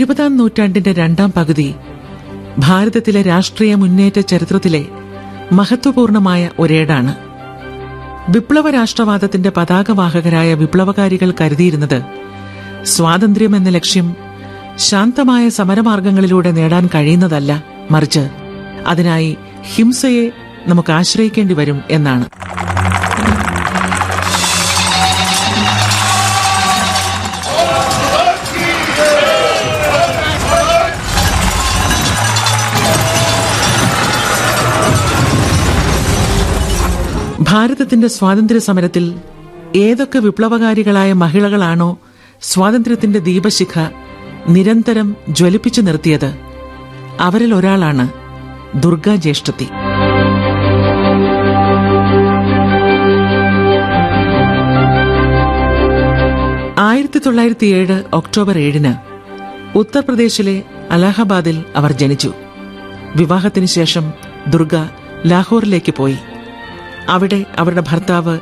ഇരുപതാം നൂറ്റാണ്ടിന്റെ രണ്ടാം പകുതി ഭാരതത്തിലെ രാഷ്ട്രീയ മുന്നേറ്റ ചരിത്രത്തിലെ മഹത്വപൂർണമായ ഒരേടാണ്. വിപ്ലവ രാഷ്ട്രവാദത്തിന്റെ പതാകവാഹകരായ വിപ്ലവകാരികൾ കരുതിയിരുന്നത് സ്വാതന്ത്ര്യം എന്ന ലക്ഷ്യം ശാന്തമായ സമരമാർഗങ്ങളിലൂടെ നേടാൻ കഴിയുന്നതല്ല മറിച്ച് അതിനായി ഹിംസയെ നമുക്ക് ആശ്രയിക്കേണ്ടി വരും എന്നാണ്. ഭാരതത്തിന്റെ സ്വാതന്ത്ര്യ സമരത്തിൽ ഏതൊക്കെ വിപ്ലവകാരികളായ മഹിളകളാണോ സ്വാതന്ത്ര്യത്തിന്റെ ദീപശിഖ നിരന്തരം ജ്വലിപ്പിച്ചു നിർത്തിയത് അവരിൽ ഒരാളാണ് ദുർഗാ ജ്യേഷ്ഠത്തി. ആയിരത്തി തൊള്ളായിരത്തി ഏഴ് ഒക്ടോബർ ഏഴിന് ഉത്തർപ്രദേശിലെ അലഹബാദിൽ അവർ ജനിച്ചു. വിവാഹത്തിനു ശേഷം ദുർഗ ലാഹോറിലേക്ക് പോയി. അവിടെ അവരുടെ ഭർത്താവ്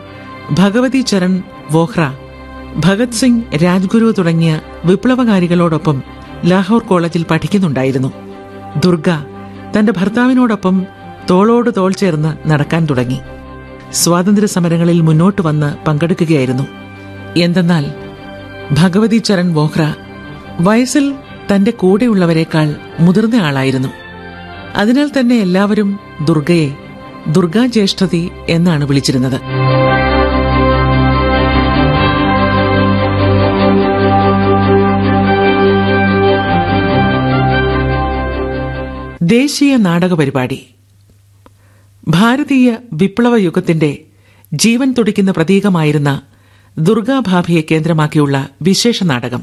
ഭഗവതി ചരൺ വോഹ്ര ഭഗത് സിംഗ് രാജ്ഗുരു തുടങ്ങിയ വിപ്ലവകാരികളോടൊപ്പം ലാഹോർ കോളേജിൽ പഠിക്കുന്നുണ്ടായിരുന്നു. ദുർഗ തന്റെ ഭർത്താവിനോടൊപ്പം തോളോട് തോൾ ചേർന്ന് നടക്കാൻ തുടങ്ങി. സ്വാതന്ത്ര്യ സമരങ്ങളിൽ മുന്നോട്ട് വന്ന് പങ്കെടുക്കുകയായിരുന്നു. എന്തെന്നാൽ ഭഗവതി ചരൺ വോഹ്ര വയസ്സിൽ തന്റെ കൂടെയുള്ളവരെക്കാൾ മുതിർന്ന ആളായിരുന്നു. അതിനാൽ തന്നെ എല്ലാവരും ദുർഗയെ ദുർഗാ ജ്യേഷ്ഠതി എന്നാണ് വിളിച്ചിരുന്നത്. ദേശീയ നാടക പരിപാടി. ഭാരതീയ വിപ്ലവ യുഗത്തിന്റെ ജീവൻ തുടിക്കുന്ന പ്രതീകമായിരുന്ന ദുർഗാഭാഭിയെ കേന്ദ്രമാക്കിയുള്ള വിശേഷ നാടകം.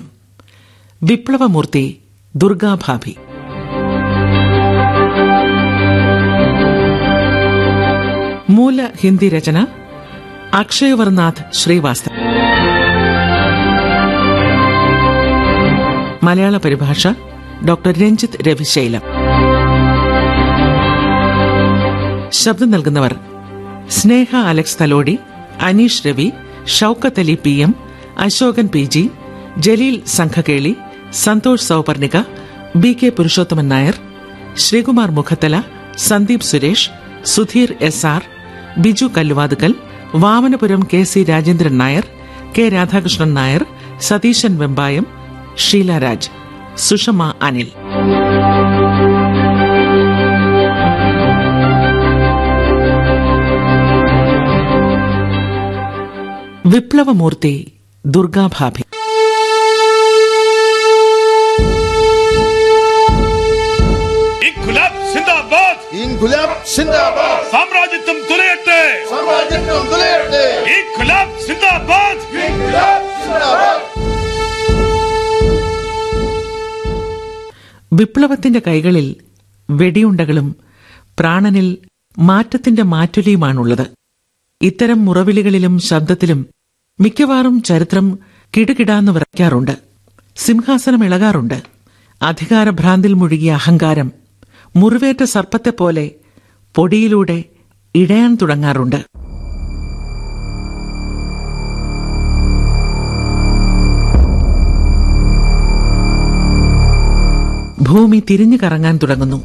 വിപ്ലവമൂർത്തി ദുർഗാഭാഭി മൂല ഹിന്ദി രചന അക്ഷയവർനാഥ് ശ്രീവാസ്തവ. മലയാള പരിഭാഷ ഡോക്ടർ രഞ്ജിത്ത് രവിശൈലം. ശബ്ദം നൽകുന്നവർ Sneha Alex Thalody Aneesh Ravi Shoukath Ali P M Ashokan P G Jaleel Sanghakeli Santhosh Souparnika B K Purushothaman Nair Sreekumar Mukhathala Sandeep Suresh Sudheer S R Biju Kalluvathukkal Vamanapuram K C Rajendran Nair K Radhakrishnan Nair Satheesan Vembayam Sheela Raj Sushama Anil. വിപ്ലവമൂർത്തി Durgabhabhi. ഇൻകുലാബ് സിന്ദാബാദ്. ഇൻകുലാബ് സിന്ദാബാദ്. വിപ്ലവത്തിന്റെ കൈകളിൽ വെടിയുണ്ടകളും പ്രാണനിൽ മാറ്റത്തിന്റെ മാറ്റൊലിയുമാണുള്ളത്. ഇത്തരം മുറവിളികളിലും ശബ്ദത്തിലും മിക്കവാറും ചരിത്രം കിടുകിടാന്ന് വിറയ്ക്കാറുണ്ട് സിംഹാസനം ഇളകാറുണ്ട്. അധികാരഭ്രാന്തിൽ മുഴുകിയ അഹങ്കാരം മുറിവേറ്റ സർപ്പത്തെപ്പോലെ പൊടിയിലൂടെ ഇടയാൻ തുടങ്ങാറുണ്ട്. ഭൂമി തിരിഞ്ഞു കറങ്ങാൻ തുടങ്ങുന്നു.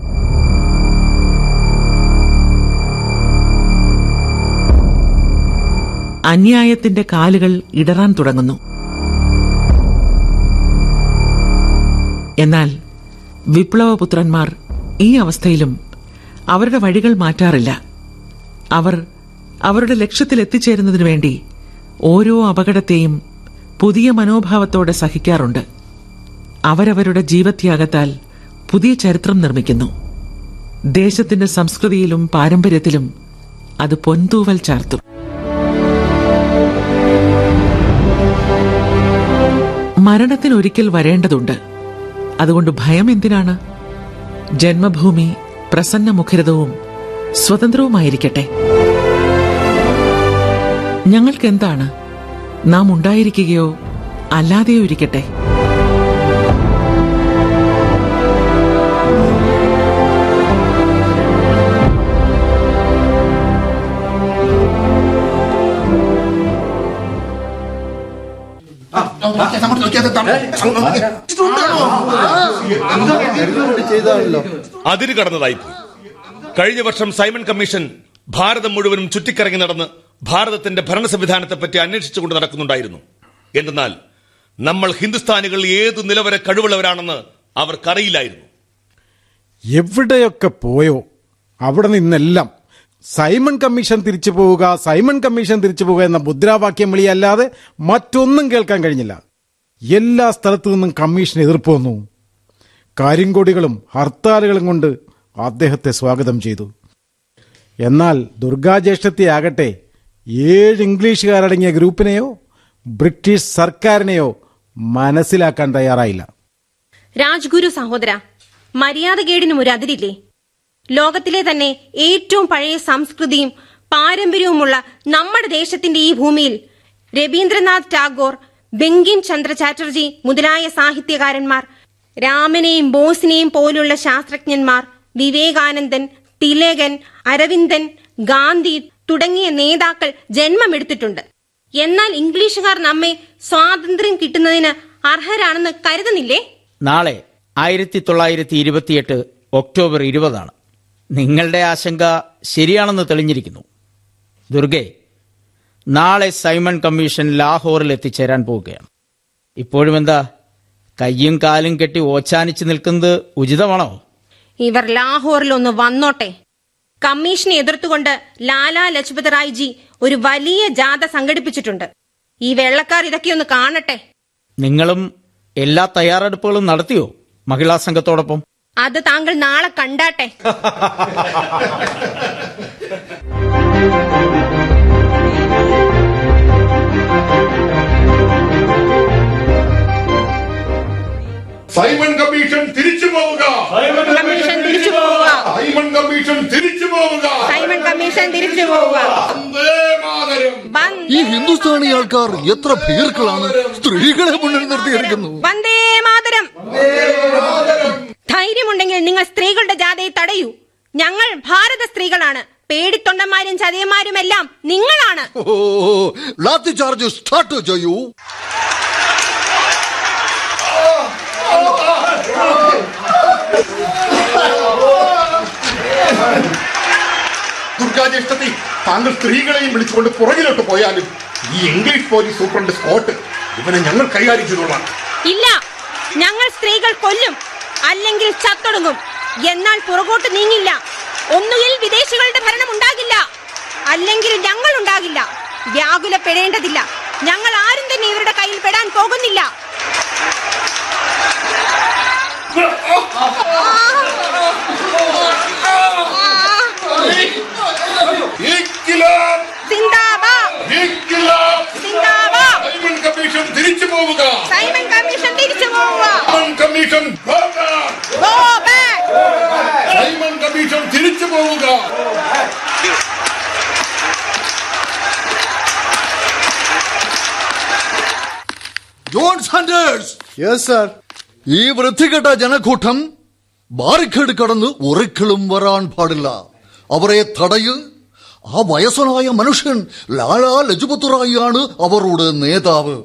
അന്യായത്തിന്റെ കാലുകൾ ഇടറാൻ തുടങ്ങുന്നു. എന്നാൽ വിപ്ലവപുത്രന്മാർ ഈ അവസ്ഥയിലും അവരുടെ വഴികൾ മാറ്റാറില്ല. അവർ അവരുടെ ലക്ഷ്യത്തിൽ എത്തിച്ചേരുന്നതിനു വേണ്ടി ഓരോ അപകടത്തെയും പുതിയ മനോഭാവത്തോടെ സഹിക്കാറുണ്ട്. അവരവരുടെ ജീവത്യാഗത്താൽ പുതിയ ചരിത്രം നിർമ്മിക്കുന്നു. ദേശത്തിന്റെ സംസ്കൃതിയിലും പാരമ്പര്യത്തിലും അത് പൊൻതൂവൽ ചാർത്തും. മരണത്തിന് ഒരിക്കൽ വരേണ്ടതുണ്ട്. അതുകൊണ്ട് ഭയം എന്തിനാണ്? ജന്മഭൂമി പ്രസന്നമുഖരിതവും സ്വതന്ത്രവുമായിരിക്കട്ടെ. ഞങ്ങൾക്കെന്താണ്? നാം ഉണ്ടായിരിക്കുകയോ അല്ലാതെയോ ഇരിക്കട്ടെ. ചെയ്താണല്ലോ അതിര് കടന്നതായി കഴിഞ്ഞ വർഷം സൈമൺ കമ്മീഷൻ ഭാരതം മുഴുവനും ചുറ്റിക്കറങ്ങി നടന്ന് ഭാരതത്തിന്റെ ഭരണ സംവിധാനത്തെ പറ്റി അന്വേഷിച്ചുകൊണ്ട് നടക്കുന്നുണ്ടായിരുന്നു. എന്തെന്നാൽ നമ്മൾ ഹിന്ദുസ്ഥാനികൾ ഏതു നിലവരെ കഴിവുള്ളവരാണെന്ന് അവർക്കറിയില്ലായിരുന്നു. എവിടെയൊക്കെ പോയോ അവിടെ നിന്നെല്ലാം സൈമൺ കമ്മീഷൻ തിരിച്ചു പോവുക സൈമൺ കമ്മീഷൻ തിരിച്ചു പോവുക എന്ന മുദ്രാവാക്യം വിളിയല്ലാതെ മറ്റൊന്നും കേൾക്കാൻ കഴിഞ്ഞില്ല. എല്ലാ സ്ഥലത്തു നിന്നും കമ്മീഷൻ എതിർപ്പ് വന്നു. കരിങ്കൊടികളും ഹർത്താലുകളും കൊണ്ട് അദ്ദേഹത്തെ സ്വാഗതം ചെയ്തു. എന്നാൽ ദുർഗാജ്യേഷ്ഠത്തെയാകട്ടെ ഏഴ് ഇംഗ്ലീഷുകാരടങ്ങിയ ഗ്രൂപ്പിനെയോ ബ്രിട്ടീഷ് സർക്കാരിനെയോ മനസ്സിലാക്കാൻ തയ്യാറായില്ല. രാജ്ഗുരു സഹോദര മര്യാദകേടിനും ഒരു അതിരില്ലേ ലോകത്തിലെ തന്നെ ഏറ്റവും പഴയ സംസ്കൃതിയും പാരമ്പര്യവുമുള്ള നമ്മുടെ ദേശത്തിന്റെ ഈ ഭൂമിയിൽ രവീന്ദ്രനാഥ് ടാഗോർ ബങ്കിം ചന്ദ്ര ചാറ്റർജി മുതലായ സാഹിത്യകാരന്മാർ രാമനെയും ബോസിനെയും പോലുള്ള ശാസ്ത്രജ്ഞന്മാർ വിവേകാനന്ദൻ തിലകൻ അരവിന്ദൻ ഗാന്ധി തുടങ്ങിയ നേതാക്കൾ ജന്മമെടുത്തിട്ടുണ്ട്. എന്നാൽ ഇംഗ്ലീഷുകാർ നമ്മെ സ്വാതന്ത്ര്യം കിട്ടുന്നതിന് അർഹരാണെന്ന് കരുതുന്നില്ലേ? നാളെ ആയിരത്തി തൊള്ളായിരത്തി ഇരുപത്തിയെട്ട് ഒക്ടോബർ ഇരുപതാണ്. നിങ്ങളുടെ ആശങ്ക ശരിയാണെന്ന് തെളിഞ്ഞിരിക്കുന്നു. ദുർഗെ നാളെ സൈമൺ കമ്മീഷൻ ലാഹോറിൽ എത്തിച്ചേരാൻ പോവുകയാണ്. ഇപ്പോഴും എന്താ? കയ്യും കാലും കെട്ടി ഓച്ചാനിച്ച് നിൽക്കുന്നത് ഉചിതമാണോ? ഇവർ ലാഹോറിൽ ഒന്ന് വന്നോട്ടെ. കമ്മീഷനെ എതിർത്തുകൊണ്ട് ലാലാ ലജ്പത് റായ്ജി ഒരു വലിയ ജാഥ സംഘടിപ്പിച്ചിട്ടുണ്ട്. ഈ വെള്ളക്കാർ ഇതൊക്കെ ഒന്ന് കാണട്ടെ. നിങ്ങളും എല്ലാ തയ്യാറെടുപ്പുകളും നടത്തിയോ മഹിളാ സംഘത്തോടൊപ്പം? അത് താങ്കൾ നാളെ കണ്ടാട്ടെ. സൈമൺ കമ്മീഷൻ തിരിച്ചു പോവുക. കമ്മീഷൻ തിരിച്ചു പോവുക. സൈമൺ കമ്മീഷൻ തിരിച്ചു പോവുക. സൈമൺ കമ്മീഷൻ തിരിച്ചു പോവുക. വന്ദേ മാതരം. ഈ ഹിന്ദുസ്ഥാനി ആൾക്കാർ എത്ര ഭീർക്കളാണ്. സ്ത്രീകളെ മുന്നിൽ നിർത്തിയിരിക്കുന്നു. വന്ദേ മാതരം. ധൈര്യമുണ്ടെങ്കിൽ നിങ്ങൾ സ്ത്രീകളുടെ ജാഥയെ തടയൂ. ഞങ്ങൾ ഭാരത സ്ത്രീകളാണ്. പേടിത്തൊണ്ടന്മാരും ചതിയന്മാരും എല്ലാം നിങ്ങളാണ്. ഓ ലാത്തി ചാർജ് സ്റ്റാർട്ട് ചെയ്യൂ. ദുർഗാജ്യേഷ്ഠത്തി താങ്കൾ സ്ത്രീകളെയും വിളിച്ചുകൊണ്ട് പുറകിലോട്ട് പോയാലും ഈ ഇംഗ്ലീഷ് പോലീസ് സൂപ്രണ്ട് സ്കോട്ട് ഇവനെ ഞങ്ങൾ കൈകാര്യം ചെയ്തോളാം. ഇല്ല ഞങ്ങൾ സ്ത്രീകൾ കൊല്ലും അല്ലെങ്കിൽ ചത്തൊടുങ്ങും. എന്നാൽ പുറകോട്ട് നീങ്ങില്ല. ഒന്നുകിൽ വിദേശികളുടെ ഭരണം ഉണ്ടാകില്ല അല്ലെങ്കിൽ ഞങ്ങൾ ഉണ്ടാകില്ല വ്യാകുലപ്പെടേണ്ടതില്ല ഞങ്ങൾ ആരും തന്നെ ഇവരുടെ കയ്യിൽ പെടാൻ പോകുന്നില്ല! സിന്ദാബാദ്. കമ്മീഷൻ തിരിച്ചു പോവുക. സൈമൺ കമ്മീഷൻ തിരിച്ചു പോവുക. Simon commission! സൈമൺ കമ്മീഷൻ തിരിച്ചു പോവുക. ജോൺ സാൻഡേഴ്സ് യെസ് സർ ഈ വൃത്തികെട്ട ജനക്കൂട്ടം ബാരിക്കേഡ് കടന്ന് ഒരിക്കലും വരാൻ പാടില്ല. അവരെ തടയ് ആ വയസ്സനായ മനുഷ്യൻ ലാലാ ലജുപത്തുറായിയാണ് റായിയാണ് അവരുടെ നേതാവ്.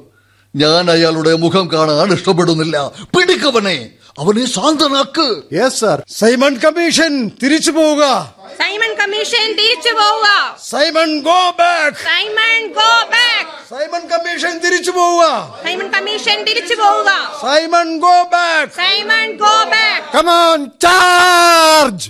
ഞാൻ അയാളുടെ മുഖം കാണാൻ ഇഷ്ടപ്പെടുന്നില്ല. പിടിക്കവനെ അവനെ ശാന്തനാക്ക്. യെസ് സർ സൈമൺ കമ്മീഷൻ തിരിച്ചു പോവുക. സൈമൺ കമ്മീഷൻ തിരിച്ചു പോവുക. Simon go back Simon go back Simon commission തിരിച്ചു പോവുക. സൈമൺ കമ്മീഷൻ തിരിച്ചു പോവുക. Simon go back Simon go back come on charge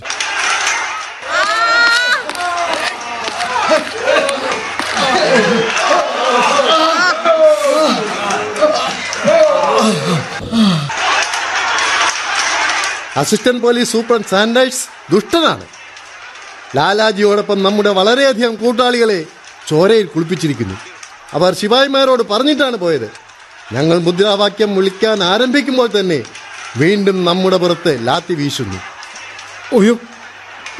assistant police superintendent Sanders ദുഷ്ടനാണ്. ലാലാജിയോടൊപ്പം നമ്മുടെ വളരെയധികം കൂട്ടാളികളെ ചോരയിൽ കുളിപ്പിച്ചിരിക്കുന്നു. അവർ ശിവായിമാരോട് പറഞ്ഞിട്ടാണ് പോയത്. ഞങ്ങൾ മുദ്രാവാക്യം വിളിക്കാൻ ആരംഭിക്കുമ്പോൾ തന്നെ വീണ്ടും നമ്മുടെ പുറത്ത് ലാത്തി വീശുന്നു. ഒയ്യോ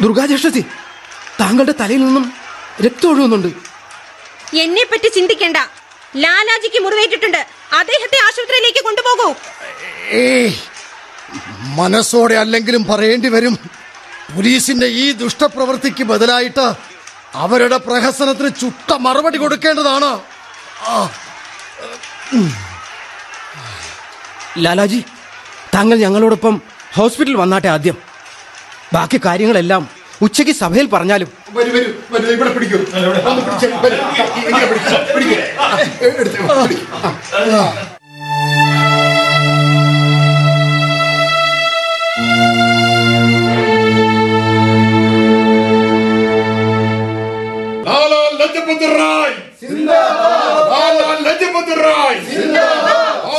ദുർഗാജേഷ്ഠത്തി താങ്കളുടെ തലയിൽ നിന്നും രക്തം ഒഴുകുന്നുണ്ട്. എന്നെ പറ്റി ചിന്തിക്കേണ്ട. ലാലാജിക്ക് മുറിവേറ്റിട്ടുണ്ട്. അദ്ദേഹത്തെ ആശുപത്രിയിലേക്ക് കൊണ്ടുപോകൂ. ഏയ് മനസ്സോടെ അല്ലെങ്കിലും പറയേണ്ടി വരും. പോലീസിന്റെ ഈ ദുഷ്ടപ്രവൃത്തിക്ക് ബദലായിട്ട് അവരുടെ പ്രഹസനത്തിന് ചുട്ട മറുപടി കൊടുക്കേണ്ടതാണ്. ലാലാജി താങ്കൾ ഞങ്ങളോടൊപ്പം ഹോസ്പിറ്റലിൽ വന്നാട്ടെ ആദ്യം. ബാക്കി കാര്യങ്ങളെല്ലാം ഉച്ചയ്ക്ക് സഭയിൽ പറഞ്ഞാലും. ഇവിടെ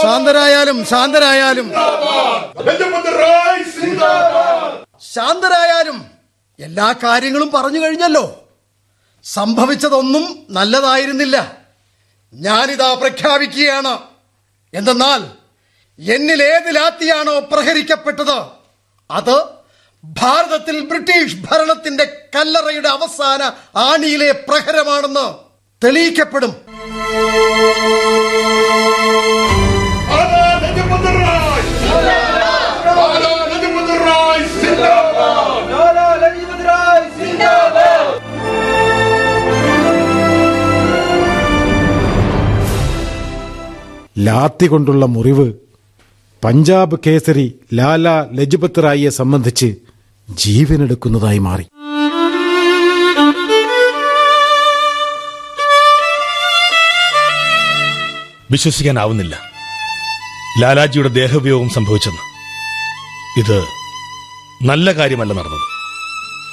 ശാന്തരായാലും ശാന്തരായാലും ശാന്തരായാലും എല്ലാ കാര്യങ്ങളും പറഞ്ഞു കഴിഞ്ഞല്ലോ. സംഭവിച്ചതൊന്നും നല്ലതായിരുന്നില്ല. ഞാനിതാ പ്രഖ്യാപിക്കുകയാണ്. എന്തെന്നാൽ എന്നിൽ ഏത് ലാത്തിയാണോ പ്രഹരിക്കപ്പെട്ടത്? അത് ഭാരതത്തിൽ ബ്രിട്ടീഷ് ഭരണത്തിന്റെ കല്ലറയുടെ അവസാന ആണിയിലെ പ്രഹരമാണെന്ന് തെളിയിക്കപ്പെടും. ലാത്തി കൊണ്ടുള്ള മുറിവ് പഞ്ചാബ് കേസരി ലാല ലജ്പത് റായിയെ സംബന്ധിച്ച് ജീവനെടുക്കുന്നതായി മാറി. വിശ്വസിക്കാനാവുന്നില്ല. ലാലാജിയുടെ ദേഹവിയോഗം സംഭവിച്ചെന്ന്. ഇത് നല്ല കാര്യമല്ല നടന്നത്.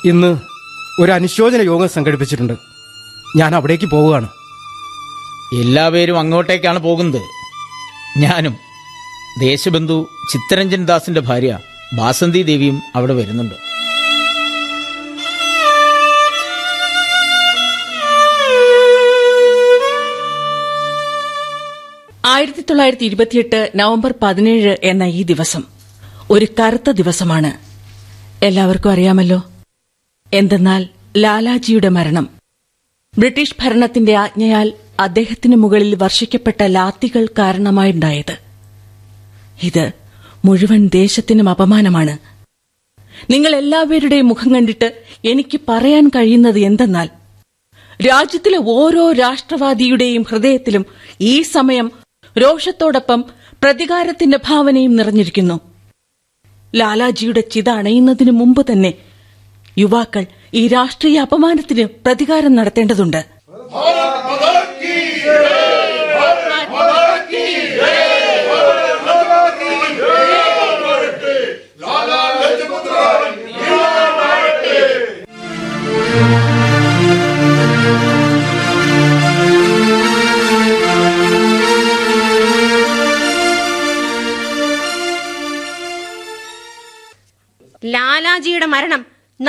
ഇന്ന് ഒരു അനുശോചന യോഗം സംഘടിപ്പിച്ചിട്ടുണ്ട്. ഞാൻ അവിടേക്ക് പോവുകയാണ്. എല്ലാവരും അങ്ങോട്ടേക്കാണ് പോകുന്നത്. ഞാനും ദേശബന്ധു ചിത്തരഞ്ജൻ ദാസിന്റെ ഭാര്യ ബാസന്തി ദേവിയും അവിടെ വരുന്നുണ്ട്. ആയിരത്തി തൊള്ളായിരത്തി ഇരുപത്തിയെട്ട് നവംബർ പതിനേഴ് എന്ന ഈ ദിവസം ഒരു കറുത്ത ദിവസമാണ്. എല്ലാവർക്കും അറിയാമല്ലോ. എന്തെന്നാൽ ലാലാജിയുടെ മരണം. ബ്രിട്ടീഷ് ഭരണത്തിന്റെ ആജ്ഞയാൽ അദ്ദേഹത്തിന് മുകളിൽ വർഷിക്കപ്പെട്ട ലാത്തികൾ കാരണമായുണ്ടായത്. ഇത് മുഴുവൻ ദേശത്തിനും അപമാനമാണ്. നിങ്ങൾ എല്ലാവരുടെയും മുഖം കണ്ടിട്ട് എനിക്ക് പറയാൻ കഴിയുന്നത് എന്തെന്നാൽ രാജ്യത്തിലെ ഓരോ രാഷ്ട്രവാദിയുടെയും ഹൃദയത്തിലും ഈ സമയം രോഷത്തോടൊപ്പം പ്രതികാരത്തിന്റെ ഭാവനയും നിറഞ്ഞിരിക്കുന്നു. ലാലാജിയുടെ ചിത അണയുന്നതിനു മുമ്പ് തന്നെ യുവാക്കൾ ഈ രാഷ്ട്രീയ അപമാനത്തിന് പ്രതികാരം നടത്തേണ്ടതുണ്ട്.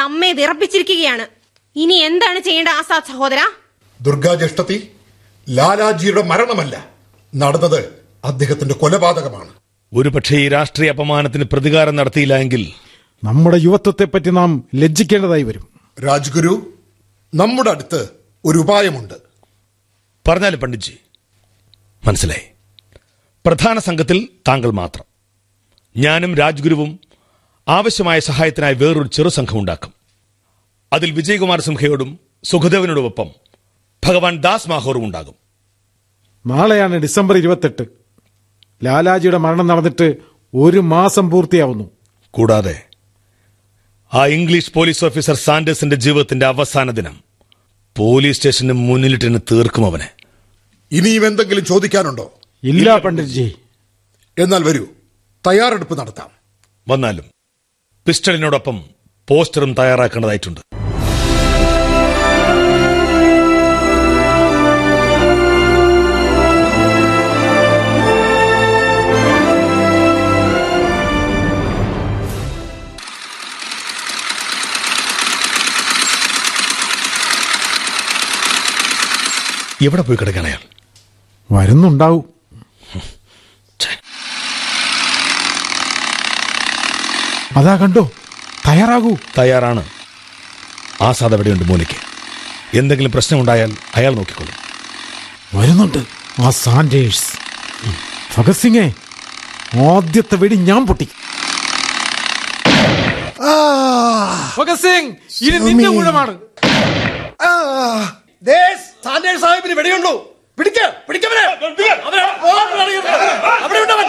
നമ്മെ വിറപ്പിച്ചിരിക്കുകയാണ്. ഇനി എന്താണ് ചെയ്യേണ്ട ആസാദ് സഹോദര? ദുർഗാജ്യേഷ്ഠത്തി ലാലാജിയുടെ മരണമല്ല നടന്നത് അദ്ദേഹത്തിന്റെ കൊലപാതകമാണ്. ഒരു പക്ഷേ ഈ രാഷ്ട്രീയ അപമാനത്തിന് പ്രതികാരം നടത്തിയില്ല എങ്കിൽ നമ്മുടെ യുവത്വത്തെ പറ്റി നാം ലജ്ജിക്കേണ്ടതായി വരും. രാജ്ഗുരു നമ്മുടെ അടുത്ത് ഒരു ഉപായമുണ്ട്. പറഞ്ഞാലും പണ്ഡിറ്റ്ജി മനസ്സിലായി. പ്രധാന സംഘത്തിൽ താങ്കൾ മാത്രം. ഞാനും രാജ്ഗുരുവും ആവശ്യമായ സഹായത്തിനായി വേറൊരു ചെറു സംഘം ഉണ്ടാക്കും. അതിൽ വിജയകുമാർ സിംഹയോടും സുഖദേവനോടുമൊപ്പം ഭഗവാൻ ദാസ് മാഹോറും ഉണ്ടാകും. നാളെയാണ് ഡിസംബർ ഇരുപത്തെട്ട്. ലാലാജിയുടെ മരണം നടന്നിട്ട് ഒരു മാസം പൂർത്തിയാവുന്നു. കൂടാതെ ആ ഇംഗ്ലീഷ് പോലീസ് ഓഫീസർ സാൻഡേഴ്സിന്റെ ജീവിതത്തിന്റെ അവസാന ദിനം പോലീസ് സ്റ്റേഷന് മുന്നിലിട്ടിന് തീർക്കും അവനെ. ഇനിയും എന്തെങ്കിലും ചോദിക്കാനുണ്ടോ? ഇല്ല. പണ്ഡിറ്റ്ജി. എന്നാൽ വരൂ. തയ്യാറെടുപ്പ് നടത്താം. വന്നാലും പിസ്റ്റളിനോടൊപ്പം പോസ്റ്ററും തയ്യാറാക്കേണ്ടതായിട്ടുണ്ട്. എവിടെ പോയി കിടക്കാൻ അയാൾ? വരുന്നുണ്ടാവും. അതാ കണ്ടോ? തയ്യാറാകൂ. തയ്യാറാണ്. ആസാദ് എവിടെയുണ്ട് മോനിക്ക്? എന്തെങ്കിലും പ്രശ്നമുണ്ടായാൽ അയാൾ നോക്കിക്കൊള്ളും വരുന്നുണ്ട്. ആ സാൻഡേഴ്സ് ഭഗത് സിംഗെ ആദ്യത്തെ വെടി ഞാൻ പൊട്ടി. ഭഗത് സിംഗ് ഇനി നിന്റെ ഊഴമാണ് സാന്റേഴ്സ് സാഹിബിന് വെടിയുണ്ടു? പിടിക്ക പിടിക്കവനെ അവനെ അവിടെ ഉണ്ടവൻ.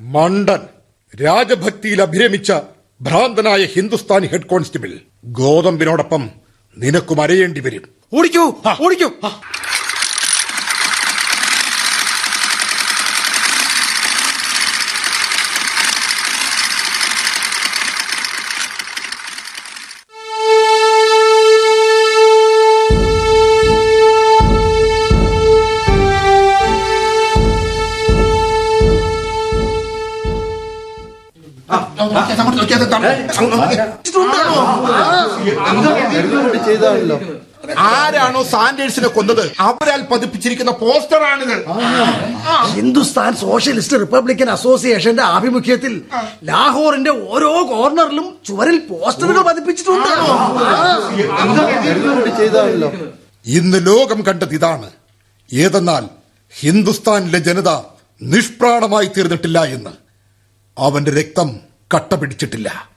മണ്ടൻ. രാജഭക്തിയിൽ അഭിരമിച്ച ഭ്രാന്തനായ ഹിന്ദുസ്ഥാനി ഹെഡ് കോൺസ്റ്റബിൾ ഗോതമ്പിനോടൊപ്പം നിനക്കും അരയേണ്ടി വരും. ഓടിക്കൂ ഓടിക്കൂ. ചെയ്താണല്ലോ ആരാണോ സാൻഡേഴ്സിനെ കൊന്നത്? അവരാൽ പതിപ്പിച്ചിരിക്കുന്ന പോസ്റ്ററാണിത് ഹിന്ദുസ്ഥാൻ സോഷ്യലിസ്റ്റ് റിപ്പബ്ലിക്കൻ അസോസിയേഷന്റെ ആഭിമുഖ്യത്തിൽ ലാഹോറിന്റെ ഓരോ കോർണറിലും ചുവരിൽ പോസ്റ്ററുകൾ പതിപ്പിച്ചിട്ടുണ്ട്. ഇന്ന് ലോകം കണ്ടത് ഇതാണ്. ഏതെന്നാൽ ഹിന്ദുസ്ഥാനിലെ ജനത നിഷ്പ്രാണമായി തീർന്നിട്ടില്ല എന്ന്. അവന്റെ രക്തം കട്ട പിടിച്ചിട്ടില്ല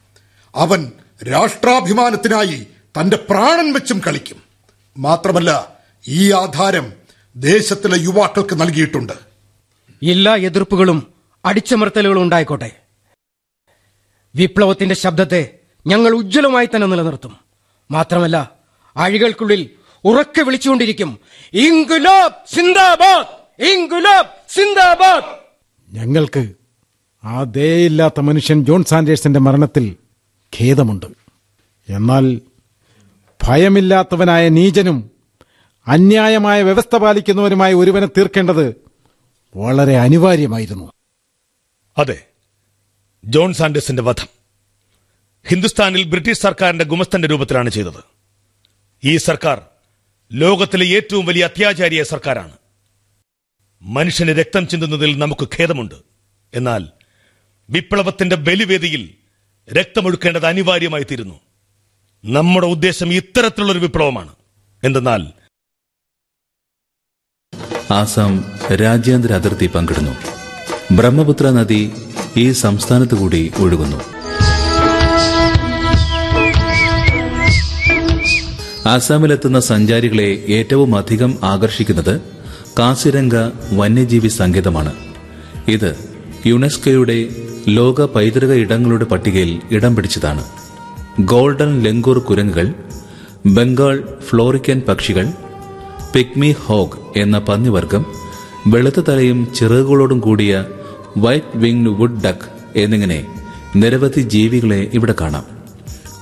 അവൻ രാഷ്ട്രാഭിമാനത്തിനായി തന്റെ പ്രാണൻ വെച്ചും കളിക്കും. മാത്രമല്ല ഈ ആധാരം ദേശത്തിലെ യുവാക്കൾക്ക് നൽകിയിട്ടുണ്ട്. എല്ലാ എതിർപ്പുകളും അടിച്ചമർത്തലുകളും ഉണ്ടായിക്കോട്ടെ. വിപ്ലവത്തിന്റെ ശബ്ദത്തെ ഞങ്ങൾ ഉജ്ജ്വലമായി തന്നെ നിലനിർത്തും. മാത്രമല്ല അഴികൾക്കുള്ളിൽ ഉറക്കെ വിളിച്ചുകൊണ്ടിരിക്കും ഇംഗുലാബ് സിന്ദാബാദ്! ഇംഗുലാബ് സിന്ദാബാദ്! ഞങ്ങൾക്ക് ആ ദയയില്ലാത്ത മനുഷ്യൻ ജോൺ സാൻഡേഴ്സിന്റെ മരണത്തിൽ ഖേദമുണ്ട്. എന്നാൽ ഭയമില്ലാത്തവനായ നീചനും അന്യായമായ വ്യവസ്ഥ പാലിക്കുന്നവരുമായി ഒരുവനെ തീർക്കേണ്ടത് വളരെ അനിവാര്യമായിരുന്നു. അതെ ജോൺ സാൻഡേഴ്സിന്റെ വധം. ഹിന്ദുസ്ഥാനിൽ ബ്രിട്ടീഷ് സർക്കാരിന്റെ ഗുമസ്തന്റെ രൂപത്തിലാണ് ചെയ്തത്. ഈ സർക്കാർ ലോകത്തിലെ ഏറ്റവും വലിയ അത്യാചാരിയ സർക്കാരാണ്. മനുഷ്യന് രക്തം ചിന്തുന്നതിൽ നമുക്ക് ഖേദമുണ്ട്. എന്നാൽ വിപ്ലവത്തിന്റെ ബലിവേദിയിൽ രക്തമൊഴുക്കേണ്ടത് അനിവാര്യമായി തീരുന്നു. നമ്മുടെ ഉദ്ദേശം ഇത്തരത്തിലുള്ള ഒരു വിപ്ലവമാണ്. എന്തെന്നാൽ ആസാം രാജ്യാന്തര അതിർത്തി പങ്കിടുന്നു. ബ്രഹ്മപുത്ര നദി ഈ സംസ്ഥാനത്തു കൂടി ഒഴുകുന്നു. ആസാമിലെത്തുന്ന സഞ്ചാരികളെ ഏറ്റവും അധികം ആകർഷിക്കുന്നത് കാസിരംഗ വന്യജീവി സങ്കേതമാണ്. ഇത് യുനെസ്കോയുടെ ലോക പൈതൃക ഇടങ്ങളുടെ പട്ടികയിൽ ഇടം പിടിച്ചതാണ്. ഗോൾഡൻ ലെങ്കൂർ കുരങ്ങുകൾ ബംഗാൾ ഫ്ലോറിക്കൻ പക്ഷികൾ പിഗ്മി ഹോഗ് എന്ന പന്നിവർഗം വെളുത്ത തലയും ചിറകുകളോടും കൂടിയ വൈറ്റ് വിംഗ്ഡ് വുഡ് ഡക്ക് എന്നിങ്ങനെ നിരവധി ജീവികളെ ഇവിടെ കാണാം.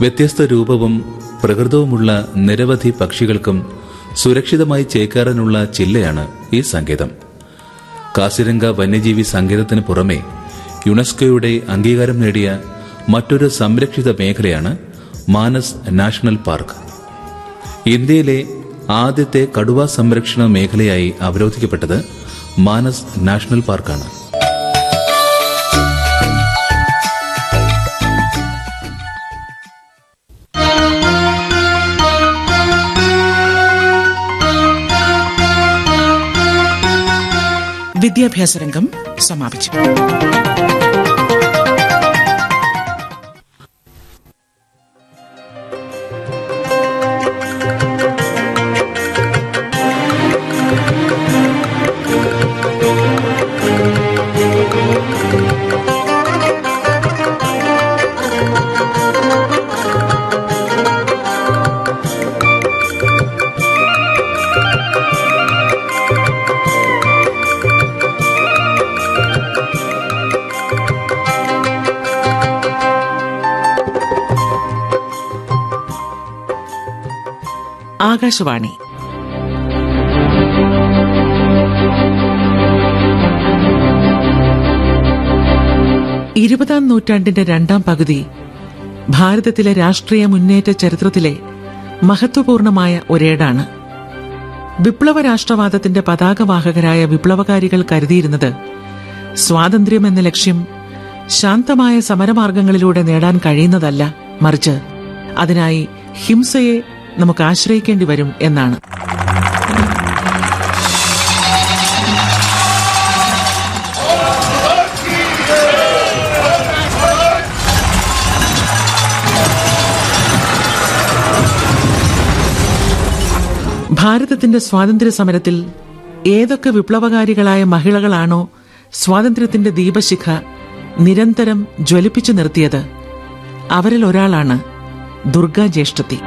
വ്യത്യസ്ത രൂപവും പ്രകൃതവുമുള്ള നിരവധി പക്ഷികൾക്കും സുരക്ഷിതമായി ചേക്കാറാനുള്ള ചില്ലയാണ് ഈ സങ്കേതം. കാസിരംഗ വന്യജീവി സങ്കേതത്തിന് പുറമെ യുനെസ്കോയുടെ അംഗീകാരം നേടിയ മറ്റൊരു സംരക്ഷിത മേഖലയാണ് മാനസ് നാഷണൽ പാർക്ക്. ഇന്ത്യയിലെ ആദ്യത്തെ കടുവ സംരക്ഷണ മേഖലയായി അവരോധിക്കപ്പെട്ടത് മാനസ് നാഷണൽ പാർക്കാണ്. വിദ്യാഭ്യാസ രംഗം സമാപിച്ചു. ആകാശവാണി. ഇരുപതാം നൂറ്റാണ്ടിന്റെ രണ്ടാം പകുതി ഭാരതത്തിലെ രാഷ്ട്രീയ മുന്നേറ്റ ചരിത്രത്തിലെ മഹത്വപൂർണമായ ഒരേടാണ്. വിപ്ലവ രാഷ്ട്രവാദത്തിന്റെ പതാകവാഹകരായ വിപ്ലവകാരികൾ കരുതിയിരുന്നത് സ്വാതന്ത്ര്യം എന്ന ലക്ഷ്യം ശാന്തമായ സമരമാർഗങ്ങളിലൂടെ നേടാൻ കഴിയുന്നതല്ല മറിച്ച് അതിനായി ഹിംസയെ നമുക്ക് ആശ്രയിക്കേണ്ടി വരും എന്നാണ്. ഭാരതത്തിന്റെ സ്വാതന്ത്ര്യ സമരത്തിൽ ഏതൊക്കെ വിപ്ലവകാരികളായ മഹിളകളാണോ സ്വാതന്ത്ര്യത്തിന്റെ ദീപശിഖ നിരന്തരം ജ്വലിപ്പിച്ചു നിർത്തിയത് അവരിൽ ഒരാളാണ് ദുർഗാ ജ്യേഷ്ഠത്തി.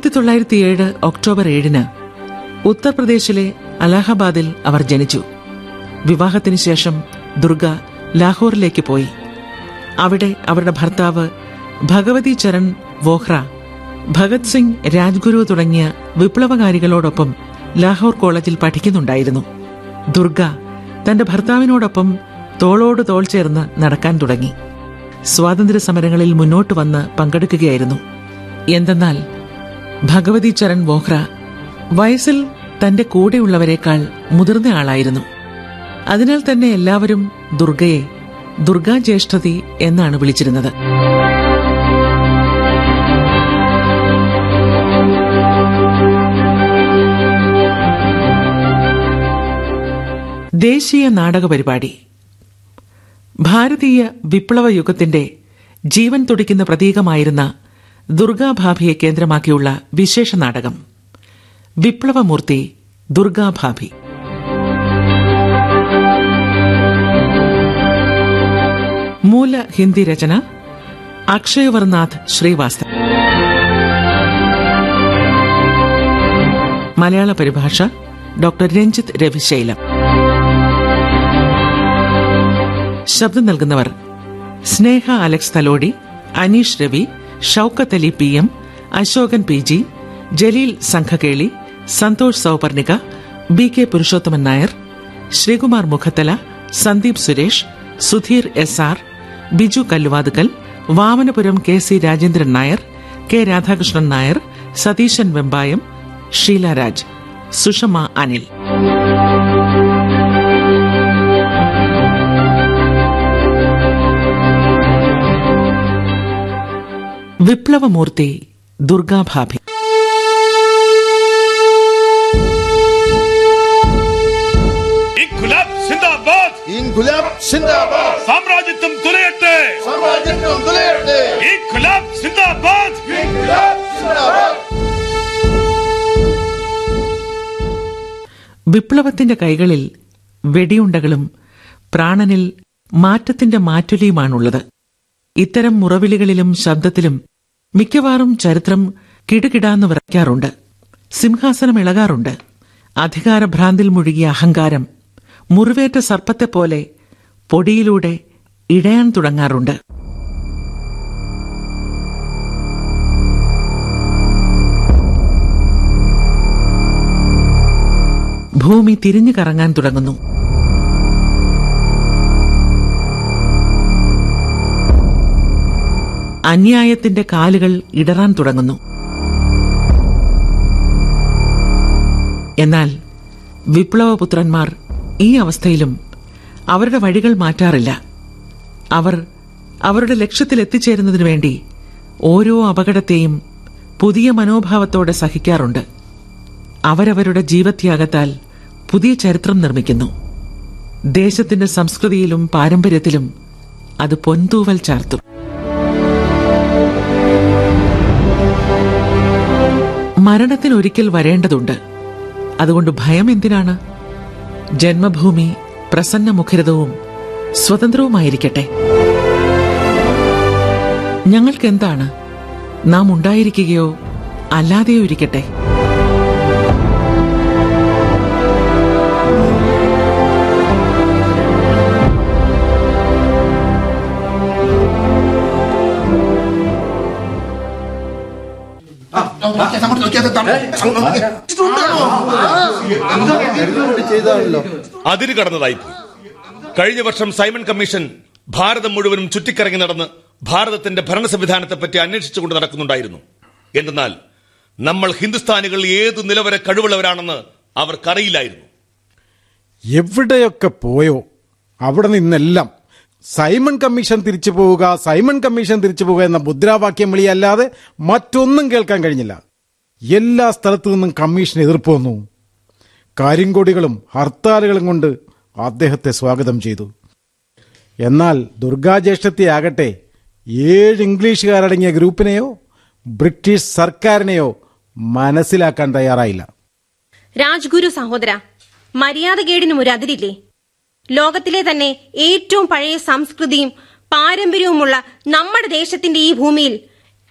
ആയിരത്തി തൊള്ളായിരത്തി ഏഴ് ഒക്ടോബർ ഏഴിന് ഉത്തർപ്രദേശിലെ അലഹബാദിൽ അവർ ജനിച്ചു. വിവാഹത്തിന് ശേഷം ദുർഗ ലാഹോറിലേക്ക് പോയി. അവിടെ അവരുടെ ഭർത്താവ് ഭഗവതി ചരൺ വോഹ്ര ഭഗത് സിംഗ് രാജ്ഗുരു തുടങ്ങിയ വിപ്ലവകാരികളോടൊപ്പം ലാഹോർ കോളേജിൽ പഠിക്കുന്നുണ്ടായിരുന്നു. ദുർഗ തന്റെ ഭർത്താവിനോടൊപ്പം തോളോട് തോൾ ചേർന്ന് നടക്കാൻ തുടങ്ങി. സ്വാതന്ത്ര്യ സമരങ്ങളിൽ മുന്നോട്ട് വന്ന് പങ്കെടുക്കുകയായിരുന്നു. എന്തെന്നാൽ ഭഗവതി ചരൺ വോഹ്ര വയസ്സിൽ തന്റെ കൂടെയുള്ളവരെക്കാൾ മുതിർന്ന ആളായിരുന്നു. അതിനാൽ തന്നെ എല്ലാവരും ദുർഗയെ ദുർഗാ ജ്യേഷ്ഠതി എന്നാണ് വിളിച്ചിരുന്നത്. ദേശീയ നാടക പരിപാടി. ഭാരതീയ വിപ്ലവ യുഗത്തിന്റെ ജീവൻ തുടിക്കുന്ന പ്രതീകമായിരുന്ന ദുർഗാഭാഭിയെ കേന്ദ്രമാക്കിയുള്ള വിശേഷ നാടകം. വിപ്ലവമൂർത്തി ദുർഗാഭാഭി. മൂല ഹിന്ദി രചന അക്ഷയവർനാഥ് ശ്രീവാസ്തവ. മലയാള പരിഭാഷ ഡോക്ടർ രഞ്ജിത്ത് രവിശൈലം. ശബ്ദം നൽകുന്നവർ Sneha Alex Thalody Aneesh Ravi Shoukath Ali P M Ashokan P G Jaleel Sanghakeli Santhosh Souparnika B K Purushothaman Nair Sreekumar Mukhathala Sandeep Suresh Sudheer S R Biju Kalluvathukkal Vamanapuram K C Rajendran Nair K Radhakrishnan Nair Satheesan Vembayam Sheela Raj Sushama Anil. വിപ്ലവമൂർത്തി Durgabhabhi. സാമ്രാജ്യത്വം തുലയട്ടെ. സാമ്രാജ്യത്വം തുലയട്ടെ. വിപ്ലവത്തിന്റെ കൈകളിൽ വെടിയുണ്ടകളും പ്രാണനിൽ മാറ്റത്തിന്റെ മാറ്റൊലിയുമാണുള്ളത്. ഇത്തരം മുറവിളികളിലും ശബ്ദത്തിലും മിക്കവാറും ചരിത്രം കിടുകിടാന്ന് വിറയ്ക്കാറുണ്ട് സിംഹാസനം ഇളകാറുണ്ട്. അധികാരഭ്രാന്തിൽ മുഴുകിയ അഹങ്കാരം മുറിവേറ്റ സർപ്പത്തെപ്പോലെ പൊടിയിലൂടെ ഇടയാൻ തുടങ്ങാറുണ്ട്. ഭൂമി തിരിഞ്ഞു കറങ്ങാൻ തുടങ്ങുന്നു. അന്യായത്തിന്റെ കാലുകൾ ഇടറാൻ തുടങ്ങുന്നു. എന്നാൽ വിപ്ലവപുത്രന്മാർ ഈ അവസ്ഥയിലും അവരുടെ വഴികൾ മാറ്റാറില്ല. അവർ അവരുടെ ലക്ഷ്യത്തിൽ എത്തിച്ചേരുന്നതിനു വേണ്ടി ഓരോ അപകടത്തെയും പുതിയ മനോഭാവത്തോടെ സഹിക്കാറുണ്ട്. അവരവരുടെ ജീവത്യാഗത്താൽ പുതിയ ചരിത്രം നിർമ്മിക്കുന്നു. ദേശത്തിന്റെ സംസ്കൃതിയിലും പാരമ്പര്യത്തിലും അത് പൊൻതൂവൽ ചാർത്തും. മരണത്തിന് ഒരിക്കൽ വരേണ്ടതുണ്ട്. അതുകൊണ്ട് ഭയം എന്തിനാണ്? ജന്മഭൂമി പ്രസന്നമുഖരിതവും സ്വതന്ത്രവുമായിരിക്കട്ടെ. ഞങ്ങൾക്കെന്താണ്? നാം ഉണ്ടായിരിക്കുകയോ അല്ലാതെയോ ഇരിക്കട്ടെ. ചെയ്താണല്ലോ. അതിര് കടന്നതായി കഴിഞ്ഞ വർഷം സൈമൺ കമ്മീഷൻ ഭാരതം മുഴുവനും ചുറ്റിക്കറങ്ങി നടന്ന് ഭാരതത്തിന്റെ ഭരണ സംവിധാനത്തെപ്പറ്റി അന്വേഷിച്ചുകൊണ്ട് നടക്കുന്നുണ്ടായിരുന്നു. എന്തെന്നാൽ നമ്മൾ ഹിന്ദുസ്ഥാനികൾ ഏതു നിലവരെ കഴിവുള്ളവരാണെന്ന് അവർക്കറിയില്ലായിരുന്നു. എവിടെയൊക്കെ പോയോ അവിടെ നിന്നെല്ലാം സൈമൺ കമ്മീഷൻ തിരിച്ചു പോവുക സൈമൺ കമ്മീഷൻ തിരിച്ചു പോവുക എന്ന മുദ്രാവാക്യം വിളിയല്ലാതെ മറ്റൊന്നും കേൾക്കാൻ കഴിഞ്ഞില്ല. എല്ലാ സ്ഥലത്തു നിന്നും കമ്മീഷൻ എതിർപ്പ് വന്നു. കരിങ്കൊടികളും ഹർത്താലുകളും കൊണ്ട് അദ്ദേഹത്തെ സ്വാഗതം ചെയ്തു. എന്നാൽ ദുർഗാജ്യേഷ്ഠത്തെ ആകട്ടെ ഏഴ് ഇംഗ്ലീഷുകാരടങ്ങിയ ഗ്രൂപ്പിനെയോ ബ്രിട്ടീഷ് സർക്കാരിനെയോ മനസ്സിലാക്കാൻ തയ്യാറായില്ല. രാജ്ഗുരു സഹോദര മര്യാദകേടിനും ഒരു അതിരില്ലേ ലോകത്തിലെ തന്നെ ഏറ്റവും പഴയ സംസ്കൃതിയും പാരമ്പര്യവുമുള്ള നമ്മുടെ ദേശത്തിന്റെ ഈ ഭൂമിയിൽ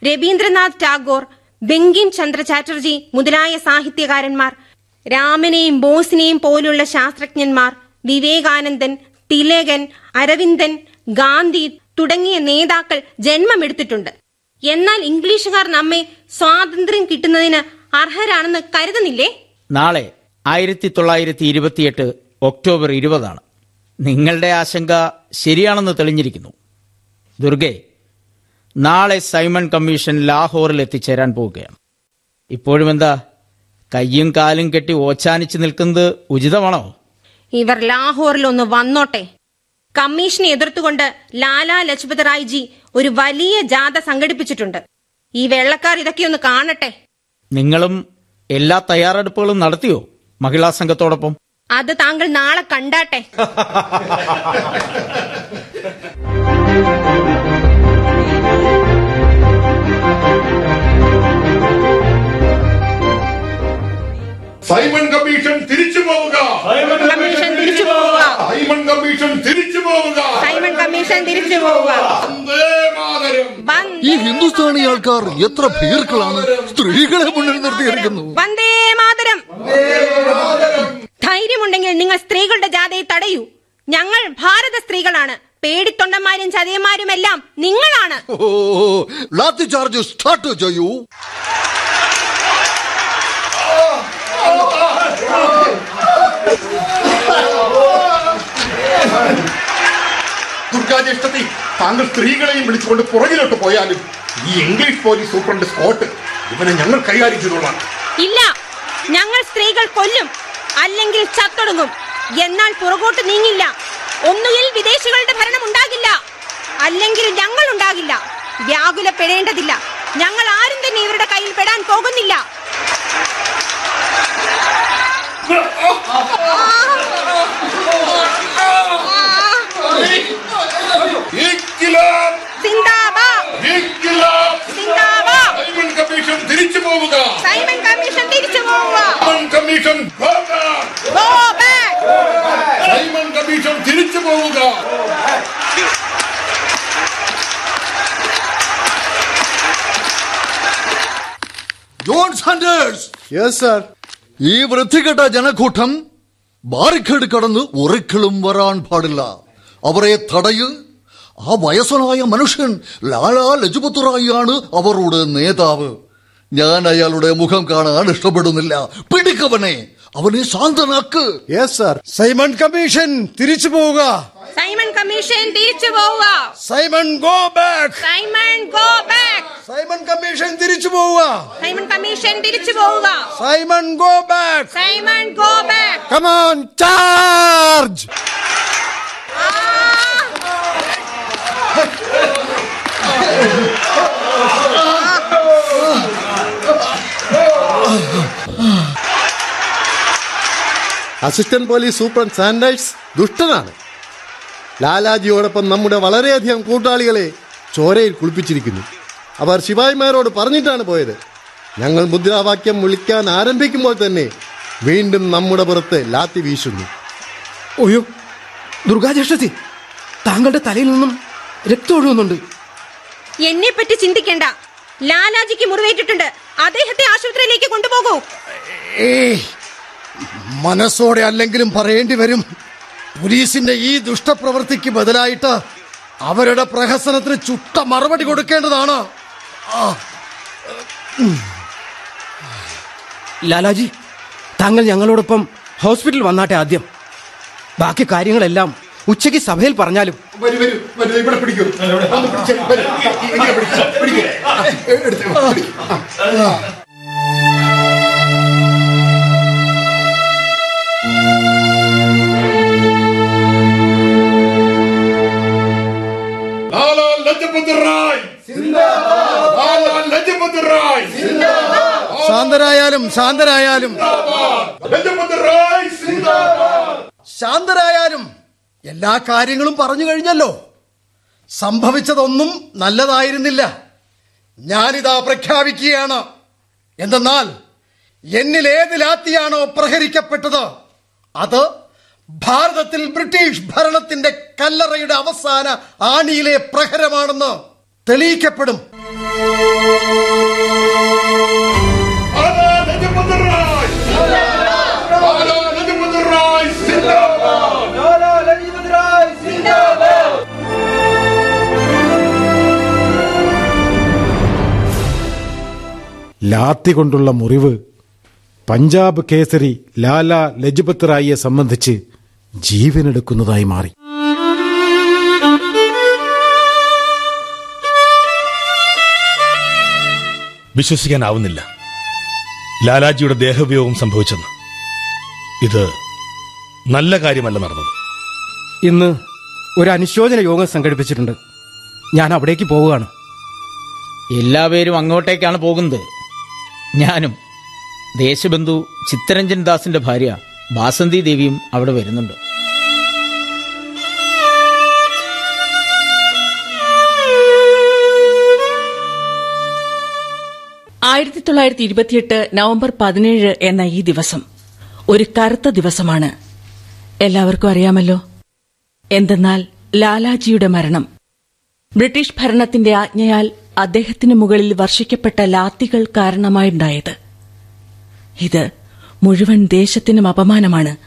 രവീന്ദ്രനാഥ് ടാഗോർ ബങ്കിം ചന്ദ്ര ചാറ്റർജി മുതലായ സാഹിത്യകാരന്മാർ രാമനെയും ബോസിനെയും പോലുള്ള ശാസ്ത്രജ്ഞന്മാർ വിവേകാനന്ദൻ തിലകൻ അരവിന്ദൻ ഗാന്ധി തുടങ്ങിയ നേതാക്കൾ ജന്മമെടുത്തിട്ടുണ്ട്. എന്നാൽ ഇംഗ്ലീഷുകാർ നമ്മെ സ്വാതന്ത്ര്യം കിട്ടുന്നതിന് അർഹരാണെന്ന് കരുതുന്നില്ലേ? നാളെ ആയിരത്തി തൊള്ളായിരത്തി ഇരുപത്തിയെട്ട് ഒക്ടോബർ ഇരുപതാണ്. നിങ്ങളുടെ ആശങ്ക ശരിയാണെന്ന് തെളിഞ്ഞിരിക്കുന്നു. ദുർഗെ നാളെ സൈമൺ കമ്മീഷൻ ലാഹോറിൽ എത്തിച്ചേരാൻ പോവുകയാണ്. ഇപ്പോഴും എന്താ കയ്യും കാലും കെട്ടി ഓച്ചാനിച്ച് നിൽക്കുന്നത് ഉചിതമാണോ? ഇവർ ലാഹോറിൽ ഒന്ന് വന്നോട്ടെ. കമ്മീഷനെ എതിർത്തുകൊണ്ട് ലാലാ ലജ്പത് റായ്ജി ഒരു വലിയ ജാഥ സംഘടിപ്പിച്ചിട്ടുണ്ട്. ഈ വെള്ളക്കാർ ഇതൊക്കെ ഒന്ന് കാണട്ടെ. നിങ്ങളും എല്ലാ തയ്യാറെടുപ്പുകളും നടത്തിയോ മഹിളാ സംഘത്തോടൊപ്പം? അത് താങ്കൾ നാളെ കണ്ടാട്ടെ. സൈമൺ കമ്മീഷൻ തിരിച്ചു പോവുക. സൈമൺ കമ്മീഷൻ തിരിച്ചു പോവുക. സൈമൺ കമ്മീഷൻ തിരിച്ചു പോവുക. സൈമൺ കമ്മീഷൻ തിരിച്ചു പോവുക. വന്ദേ മാതരം. ഈ ഹിന്ദുസ്ഥാനി ആൾക്കാർ എത്ര ഭീർക്കളാണ്. സ്ത്രീകളെ മുന്നിൽ നിർത്തിയിരിക്കുന്നു. വന്ദേ മാതരം. ധൈര്യമുണ്ടെങ്കിൽ നിങ്ങൾ സ്ത്രീകളുടെ ജാഥയെ തടയൂ. ഞങ്ങൾ ഭാരത സ്ത്രീകളാണ്. പേടിത്തൊണ്ടന്മാരും ചതിയന്മാരും എല്ലാം നിങ്ങളാണ് ലാത്തി ചാർജ് സ്റ്റാർട്ട് ചെയ്യൂ. ദുർഗാജ്യേഷ്ഠത്തി താങ്കൾ സ്ത്രീകളെയും വിളിച്ചുകൊണ്ട് പുറകിലോട്ട് പോയാലും ഈ ഇംഗ്ലീഷ് പോലീസ് സൂപ്രണ്ട് സ്കോട്ട് ഇവനെ ഞങ്ങൾ കൈകാര്യം ചെയ്തോളാം. ഇല്ല ഞങ്ങൾ സ്ത്രീകൾ കൊല്ലും അല്ലെങ്കിൽ ചത്തൊടുങ്ങും. എന്നാൽ പുറകോട്ട് നീങ്ങില്ല. ഒന്നുകിൽ വിദേശികളുടെ ഭരണം ഉണ്ടാകില്ല അല്ലെങ്കിൽ ഞങ്ങൾ ഉണ്ടാകില്ല. വ്യാകുലപ്പെടേണ്ടതില്ല ഞങ്ങൾ ആരും തന്നെ ഇവരുടെ കയ്യിൽ പെടാൻ പോകുന്നില്ല. കമ്മീഷൻ തിരിച്ചു പോവുക. സൈമൺ കമ്മീഷൻ തിരിച്ചു പോവുക. Simon commission! Go back! Simon commission തിരിച്ചു പോവുക സാൻഡേഴ്സ് യെസ് സർ ഈ വൃത്തികെട്ട ജനക്കൂട്ടം ബാരിക്കേഡ് കടന്ന് ഒരിക്കലും വരാൻ പാടില്ല. അവരെ തടയ്. ആ വയസ്സനായ മനുഷ്യൻ ലാലാ ലജുപത്തുറായിയാണ് റായിയാണ് അവരുടെ നേതാവ്. ഞാൻ അയാളുടെ മുഖം കാണാൻ ഇഷ്ടപ്പെടുന്നില്ല. പിടിക്കവനെ. അവനെ ശാന്തനാക്ക് യെസ് സാർ സൈമൺ കമ്മീഷൻ തിരിച്ചു പോവുക സൈമൺ കമ്മീഷൻ തിരിച്ചു പോവുക Simon go back Simon go back Simon commission തിരിച്ചു പോവുക സൈമൺ കമ്മീഷൻ തിരിച്ചു പോവുക Simon go back Simon go back come on charge assistant police superintendent Sanders ദുഷ്ടനാണ്. ലാലാജിയോടൊപ്പം നമ്മുടെ വളരെയധികം കൂട്ടാളികളെ ചോരയിൽ കുളിപ്പിച്ചിരിക്കുന്നു. അവർ ശിവായിമാരോട് പറഞ്ഞിട്ടാണ് പോയത്. ഞങ്ങൾ മുദ്രാവാക്യം വിളിക്കാൻ ആരംഭിക്കുമ്പോൾ തന്നെ വീണ്ടും നമ്മുടെ പുറത്ത് ലാത്തി വീശുന്നു. ഒയ്യോ ദുർഗാജ്യേഷ്ഠത്തി താങ്കളുടെ തലയിൽ നിന്നും രക്തം ഒഴുകുന്നുണ്ട്. എന്നെ പറ്റി ചിന്തിക്കേണ്ട. ലാലാജിക്ക് മുറിവേറ്റിട്ടുണ്ട്. അദ്ദേഹത്തെ ആശുപത്രിയിലേക്ക് കൊണ്ടുപോകൂ. മനസ്സോടെ അല്ലെങ്കിലും പറയേണ്ടി വരും. പോലീസിന്റെ ഈ ദുഷ്ടപ്രവൃത്തിക്ക് ബദലായിട്ട് അവരുടെ പ്രഹസനത്തിന് ചുട്ട മറുപടി കൊടുക്കേണ്ടതാണ്. ലാലാജി താങ്കൾ ഞങ്ങളോടൊപ്പം ഹോസ്പിറ്റലിൽ വന്നാട്ടെ ആദ്യം. ബാക്കി കാര്യങ്ങളെല്ലാം ഉച്ചയ്ക്ക് സഭയിൽ പറഞ്ഞാലും. ഇവിടെ ശാന്തരായാലും ശാന്തരായാലും ശാന്തരായാലും എല്ലാ കാര്യങ്ങളും പറഞ്ഞു കഴിഞ്ഞല്ലോ. സംഭവിച്ചതൊന്നും നല്ലതായിരുന്നില്ല. ഞാനിതാ പ്രഖ്യാപിക്കുകയാണ്. എന്തെന്നാൽ എന്നിൽ ഏത് ലാത്തിയാണോ പ്രഹരിക്കപ്പെട്ടത്? അത് ഭാരതത്തിൽ ബ്രിട്ടീഷ് ഭരണത്തിന്റെ കല്ലറയുടെ അവസാന ആണിയിലെ പ്രഹരമാണെന്ന് തെളിയിക്കപ്പെടും. ലാത്തി കൊണ്ടുള്ള മുറിവ് പഞ്ചാബ് കേസരി ലാല ലജ്പത് റായിയെ സംബന്ധിച്ച് ജീവനെടുക്കുന്നതായി മാറി. വിശ്വസിക്കാനാവുന്നില്ല. ലാലാജിയുടെ ദേഹവിയോഗം സംഭവിച്ചെന്ന്. ഇത് നല്ല കാര്യമല്ല നടന്നത്. ഇന്ന് ഒരു അനുശോചന യോഗം സംഘടിപ്പിച്ചിട്ടുണ്ട്. ഞാൻ അവിടേക്ക് പോവുകയാണ്. എല്ലാവരും അങ്ങോട്ടേക്കാണ് പോകുന്നത്. ഞാനും ദേശബന്ധു ചിത്തരഞ്ജൻ ദാസിന്റെ ഭാര്യ ബാസന്തി ദേവിയും അവിടെ വരുന്നുണ്ട്. ആയിരത്തി തൊള്ളായിരത്തി ഇരുപത്തിയെട്ട് നവംബർ പതിനേഴ് എന്ന ഈ ദിവസം ഒരു കറുത്ത ദിവസമാണ്. എല്ലാവർക്കും അറിയാമല്ലോ. എന്തെന്നാൽ ലാലാജിയുടെ മരണം. ബ്രിട്ടീഷ് ഭരണത്തിന്റെ ആജ്ഞയാൽ അദ്ദേഹത്തിന് മുകളിൽ വർഷിക്കപ്പെട്ട ലാത്തികൾ കാരണമായുണ്ടായത്. ഇത് മുഴുവൻ ദേശത്തിനും അപമാനമാണ്.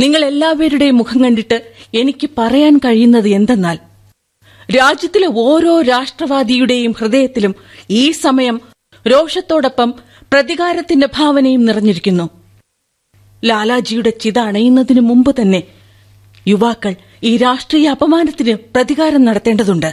നിങ്ങൾ എല്ലാവരുടെയും മുഖം കണ്ടിട്ട് എനിക്ക് പറയാൻ കഴിയുന്നത് എന്തെന്നാൽ രാജ്യത്തിലെ ഓരോ രാഷ്ട്രവാദിയുടെയും ഹൃദയത്തിലും ഈ സമയം രോഷത്തോടൊപ്പം പ്രതികാരത്തിന്റെ ഭാവനയും നിറഞ്ഞിരിക്കുന്നു. ലാലാജിയുടെ ചിത അണയുന്നതിനു മുമ്പ് തന്നെ യുവാക്കൾ ഈ രാഷ്ട്രീയ അപമാനത്തിന് പ്രതികാരം നടത്തേണ്ടതുണ്ട്.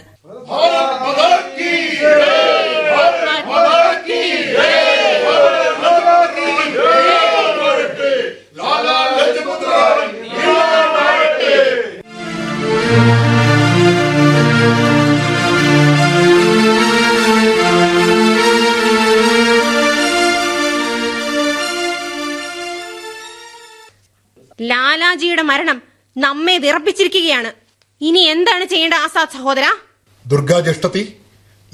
ലാലാജിയുടെ മരണം നമ്മെ വിറപ്പിച്ചിരിക്കുകയാണ്. ഇനി എന്താണ് ചെയ്യേണ്ട ആസാദ് സഹോദര? ദുർഗാജ്യേഷ്ഠത്തി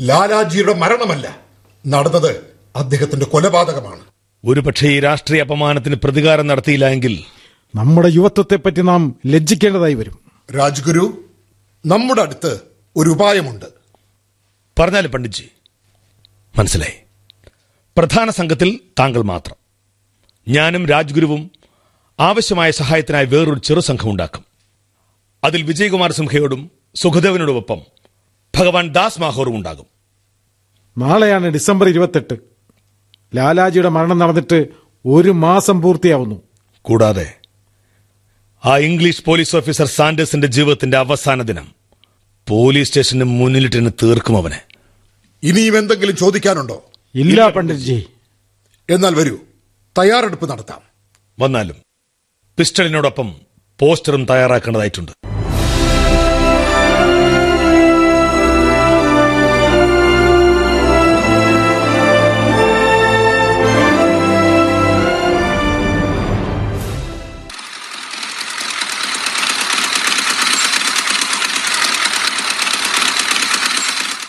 ലാലാജിയുടെ മരണമല്ല നടന്നത് അദ്ദേഹത്തിന്റെ കൊലപാതകമാണ്. ഒരുപക്ഷെ ഈ രാഷ്ട്രീയ അപമാനത്തിന് പ്രതികാരം നടത്തിയില്ല എങ്കിൽ നമ്മുടെ യുവത്വത്തെ പറ്റി നാം ലജ്ജിക്കേണ്ടതായി വരും. രാജ്ഗുരു നമ്മുടെ അടുത്ത് ഒരു ഉപായമുണ്ട്. പറഞ്ഞാലും പണ്ഡിറ്റ്ജി. മനസ്സിലായി? പ്രധാന സംഘത്തിൽ താങ്കൾ മാത്രം. ഞാനും രാജ്ഗുരുവും ആവശ്യമായ സഹായത്തിനായി വേറൊരു ചെറു സംഘം ഉണ്ടാക്കും. അതിൽ വിജയകുമാർ സിംഹയോടും സുഖദേവനോടുമൊപ്പം ഭഗവാൻ ദാസ് മാഹോറും ഉണ്ടാകും. നാളെയാണ് ഡിസംബർ ഇരുപത്തെട്ട്. ലാലാജിയുടെ മരണം നടന്നിട്ട് ഒരു മാസം പൂർത്തിയാവുന്നു. കൂടാതെ ആ ഇംഗ്ലീഷ് പോലീസ് ഓഫീസർ സാൻഡേഴ്സിന്റെ ജീവിതത്തിന്റെ അവസാന ദിനം പോലീസ് സ്റ്റേഷന് മുന്നിലിട്ടിന് തീർക്കും അവനെ. ഇനിയും എന്തെങ്കിലും ചോദിക്കാനുണ്ടോ? ഇല്ല. പണ്ഡിറ്റ്ജി. എന്നാൽ വരൂ. തയ്യാറെടുപ്പ് നടത്താം. വന്നാലും പിസ്റ്റളിനോടൊപ്പം പോസ്റ്ററും തയ്യാറാക്കേണ്ടതായിട്ടുണ്ട്.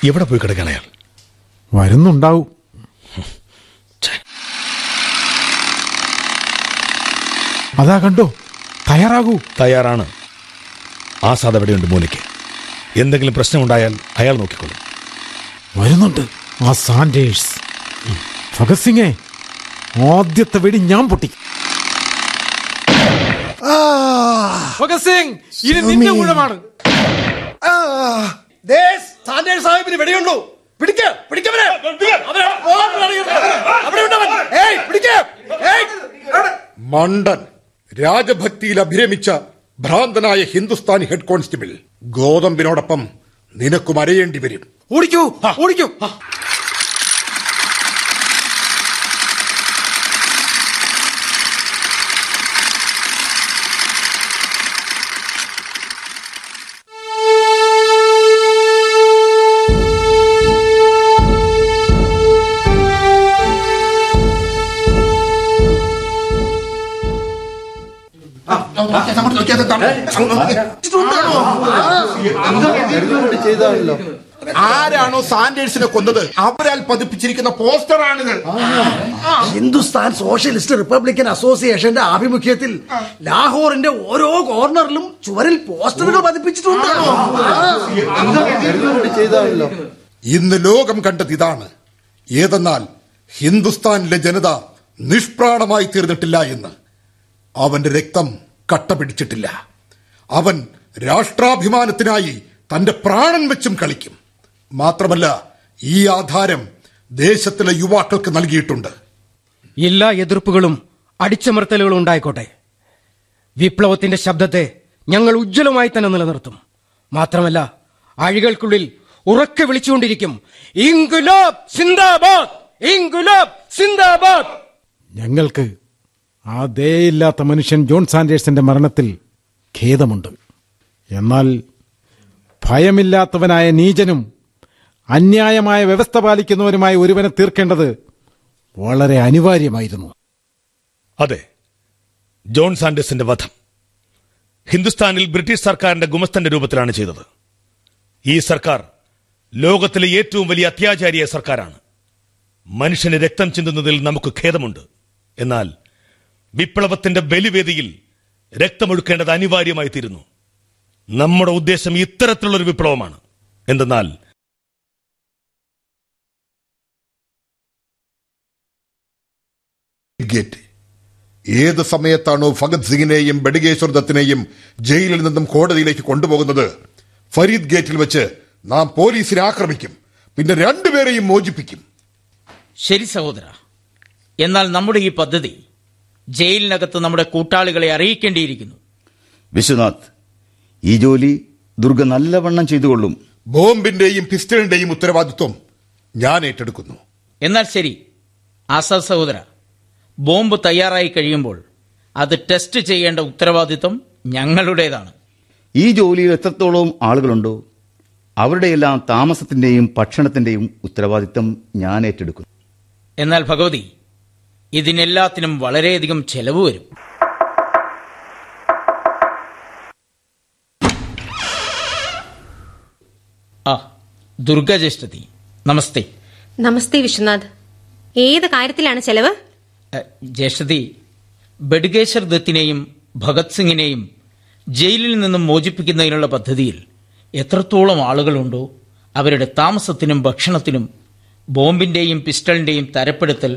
എവിടെ പോയി കിടക്കാൻ അയാൾ? വരുന്നുണ്ടാവും. അതാ കണ്ടോ തയ്യാറാകൂ തയ്യാറാണ് ആസാദ് അവിടെയുണ്ട് മൂലയ്ക്ക് എന്തെങ്കിലും പ്രശ്നം ഉണ്ടായാൽ അയാൾ നോക്കിക്കൊള്ളും വരുന്നുണ്ട് ആ സാൻഡേഴ്സ് ഭഗത് സിംഗെ ആദ്യത്തെ വെടി ഞാൻ പൊട്ടി ഭഗത് സിംഗ് ഇനി നിന്റെ ഊഴമാണ് സാൻഡേഴ്സ് സാഹിബിന് വെടിയുണ്ടു പിടിക്ക പിടിക്കവനെ അവനെ ഓടി അവിടെ ഉണ്ടവൻ. ഏയ്, പിടിക്ക്. ഏയ്. മണ്ടൻ രാജഭക്തിയിൽ അഭിരമിച്ച ഭ്രാന്തനായ ഹിന്ദുസ്ഥാനി ഹെഡ് കോൺസ്റ്റബിൾ ഗോതമ്പിനോടൊപ്പം നിനക്കും അരയേണ്ടി വരും. ഓടിക്കൂ ഓടിക്കൂ. ആരാണോ സാൻഡേഴ്സിനെ കൊന്നത് അവരാൽ പതിപ്പിച്ചിരിക്കുന്ന പോസ്റ്ററാണിത് ഹിന്ദുസ്ഥാൻ സോഷ്യലിസ്റ്റ് റിപ്പബ്ലിക്കൻ അസോസിയേഷന്റെ ആഭിമുഖ്യത്തിൽ ലാഹോറിന്റെ ഓരോ കോർണറിലും ചുവരിൽ പോസ്റ്ററുകൾ പതിപ്പിച്ചിട്ടുണ്ടോ ഇന്ന് ലോകം കണ്ടത് ഇതാണ് ഏതെന്നാൽ ഹിന്ദുസ്ഥാനിലെ ജനത നിഷ്പ്രാണമായി തീർന്നിട്ടില്ല എന്ന് അവന്റെ രക്തം കട്ട പിടിച്ചിട്ടില്ല. അവൻ രാഷ്ട്രാഭിമാനത്തിനായി തന്റെ പ്രാണൻ വെച്ചും കളിക്കും. മാത്രമല്ല ഈ ആധാരം ദേശത്തിലെ യുവാക്കൾക്ക് നൽകിയിട്ടുണ്ട്. എല്ലാ എതിർപ്പുകളും അടിച്ചമർത്തലുകളും ഉണ്ടായിക്കോട്ടെ. വിപ്ലവത്തിന്റെ ശബ്ദത്തെ ഞങ്ങൾ ഉജ്ജ്വലമായി തന്നെ നിലനിർത്തും. മാത്രമല്ല അഴികൾക്കുള്ളിൽ ഉറക്കെ വിളിച്ചുകൊണ്ടിരിക്കും ഇംഗുലാബ് സിന്ദാബാദ്! ഇംഗുലാബ് സിന്ദാബാദ്! ഞങ്ങൾക്ക് ആ ദയയില്ലാത്ത മനുഷ്യൻ ജോൺ സാൻഡേഴ്സിന്റെ മരണത്തിൽ ഖേദമുണ്ട്. എന്നാൽ ഭയമില്ലാത്തവനായ നീചനും അന്യായമായ വ്യവസ്ഥ പാലിക്കുന്നവരുമായി ഒരുവനെ തീർക്കേണ്ടത് വളരെ അനിവാര്യമായിരുന്നു. അതെ ജോൺ സാൻഡേഴ്സിന്റെ വധം. ഹിന്ദുസ്ഥാനിൽ ബ്രിട്ടീഷ് സർക്കാരിന്റെ ഗുമസ്തന്റെ രൂപത്തിലാണ് ചെയ്തത്. ഈ സർക്കാർ ലോകത്തിലെ ഏറ്റവും വലിയ അത്യാചാരിയ സർക്കാരാണ്. മനുഷ്യന് രക്തം ചിന്തുന്നതിൽ നമുക്ക് ഖേദമുണ്ട്. എന്നാൽ വിപ്ലവത്തിന്റെ ബലിവേദിയിൽ രക്തമൊഴുക്കേണ്ടത് അനിവാര്യമായി തീരുന്നു നമ്മുടെ ഉദ്ദേശം ഇത്തരത്തിലുള്ളൊരു വിപ്ലവമാണ്. എന്തെന്നാൽ ഗേറ്റ്. ഏത് സമയത്താണോ ഭഗത് സിംഗിനെയും ബഡുകേശ്വർ ദത്തിനെയും ജയിലിൽ നിന്നും കോടതിയിലേക്ക് കൊണ്ടുപോകുന്നത് ഫരീദ് ഗേറ്റിൽ വെച്ച് നാം പോലീസിനെ ആക്രമിക്കും പിന്നെ രണ്ടുപേരെയും മോചിപ്പിക്കും. ശരി സഹോദര എന്നാൽ നമ്മുടെ ഈ പദ്ധതി ജയിലിനകത്ത് നമ്മുടെ കൂട്ടാളികളെ അറിയിക്കേണ്ടിയിരിക്കുന്നു. വിശ്വനാഥ് ഈ ജോലി ദുർഗ നല്ലവണ്ണം ചെയ്തുകൊള്ളും. ബോംബിന്റെയും പിസ്റ്റളിന്റെയും ഉത്തരവാദിത്വം ഞാൻ ഏറ്റെടുക്കുന്നു. എന്നാൽ ശരി ആസാദ് സഹോദര ബോംബ് തയ്യാറായി കഴിയുമ്പോൾ അത് ടെസ്റ്റ് ചെയ്യേണ്ട ഉത്തരവാദിത്വം ഞങ്ങളുടേതാണ്. ഈ ജോലിയിൽ എത്രത്തോളം ആളുകളുണ്ടോ അവരുടെയെല്ലാം താമസത്തിന്റെയും ഭക്ഷണത്തിന്റെയും ഉത്തരവാദിത്വം ഞാൻ ഏറ്റെടുക്കുന്നു. എന്നാൽ ഭഗവതി ഇതിനെല്ലാത്തിനും വളരെയധികം ചെലവ് വരും. ആ ദുർഗജ്യേഷ്ഠതി നമസ്തേ. നമസ്തേ വിശ്വനാഥ്. ഏത് കാര്യത്തിലാണ് ചെലവ്? ജ്യേഷ്ഠതി ബഡുകേശ്വർ ദത്തിനെയും ഭഗത് സിംഗിനെയും ജയിലിൽ നിന്നും മോചിപ്പിക്കുന്നതിനുള്ള പദ്ധതിയിൽ എത്രത്തോളം ആളുകളുണ്ടോ അവരുടെ താമസത്തിനും ഭക്ഷണത്തിനും ബോംബിന്റെയും പിസ്റ്റളിന്റെയും തരപ്പെടുത്തൽ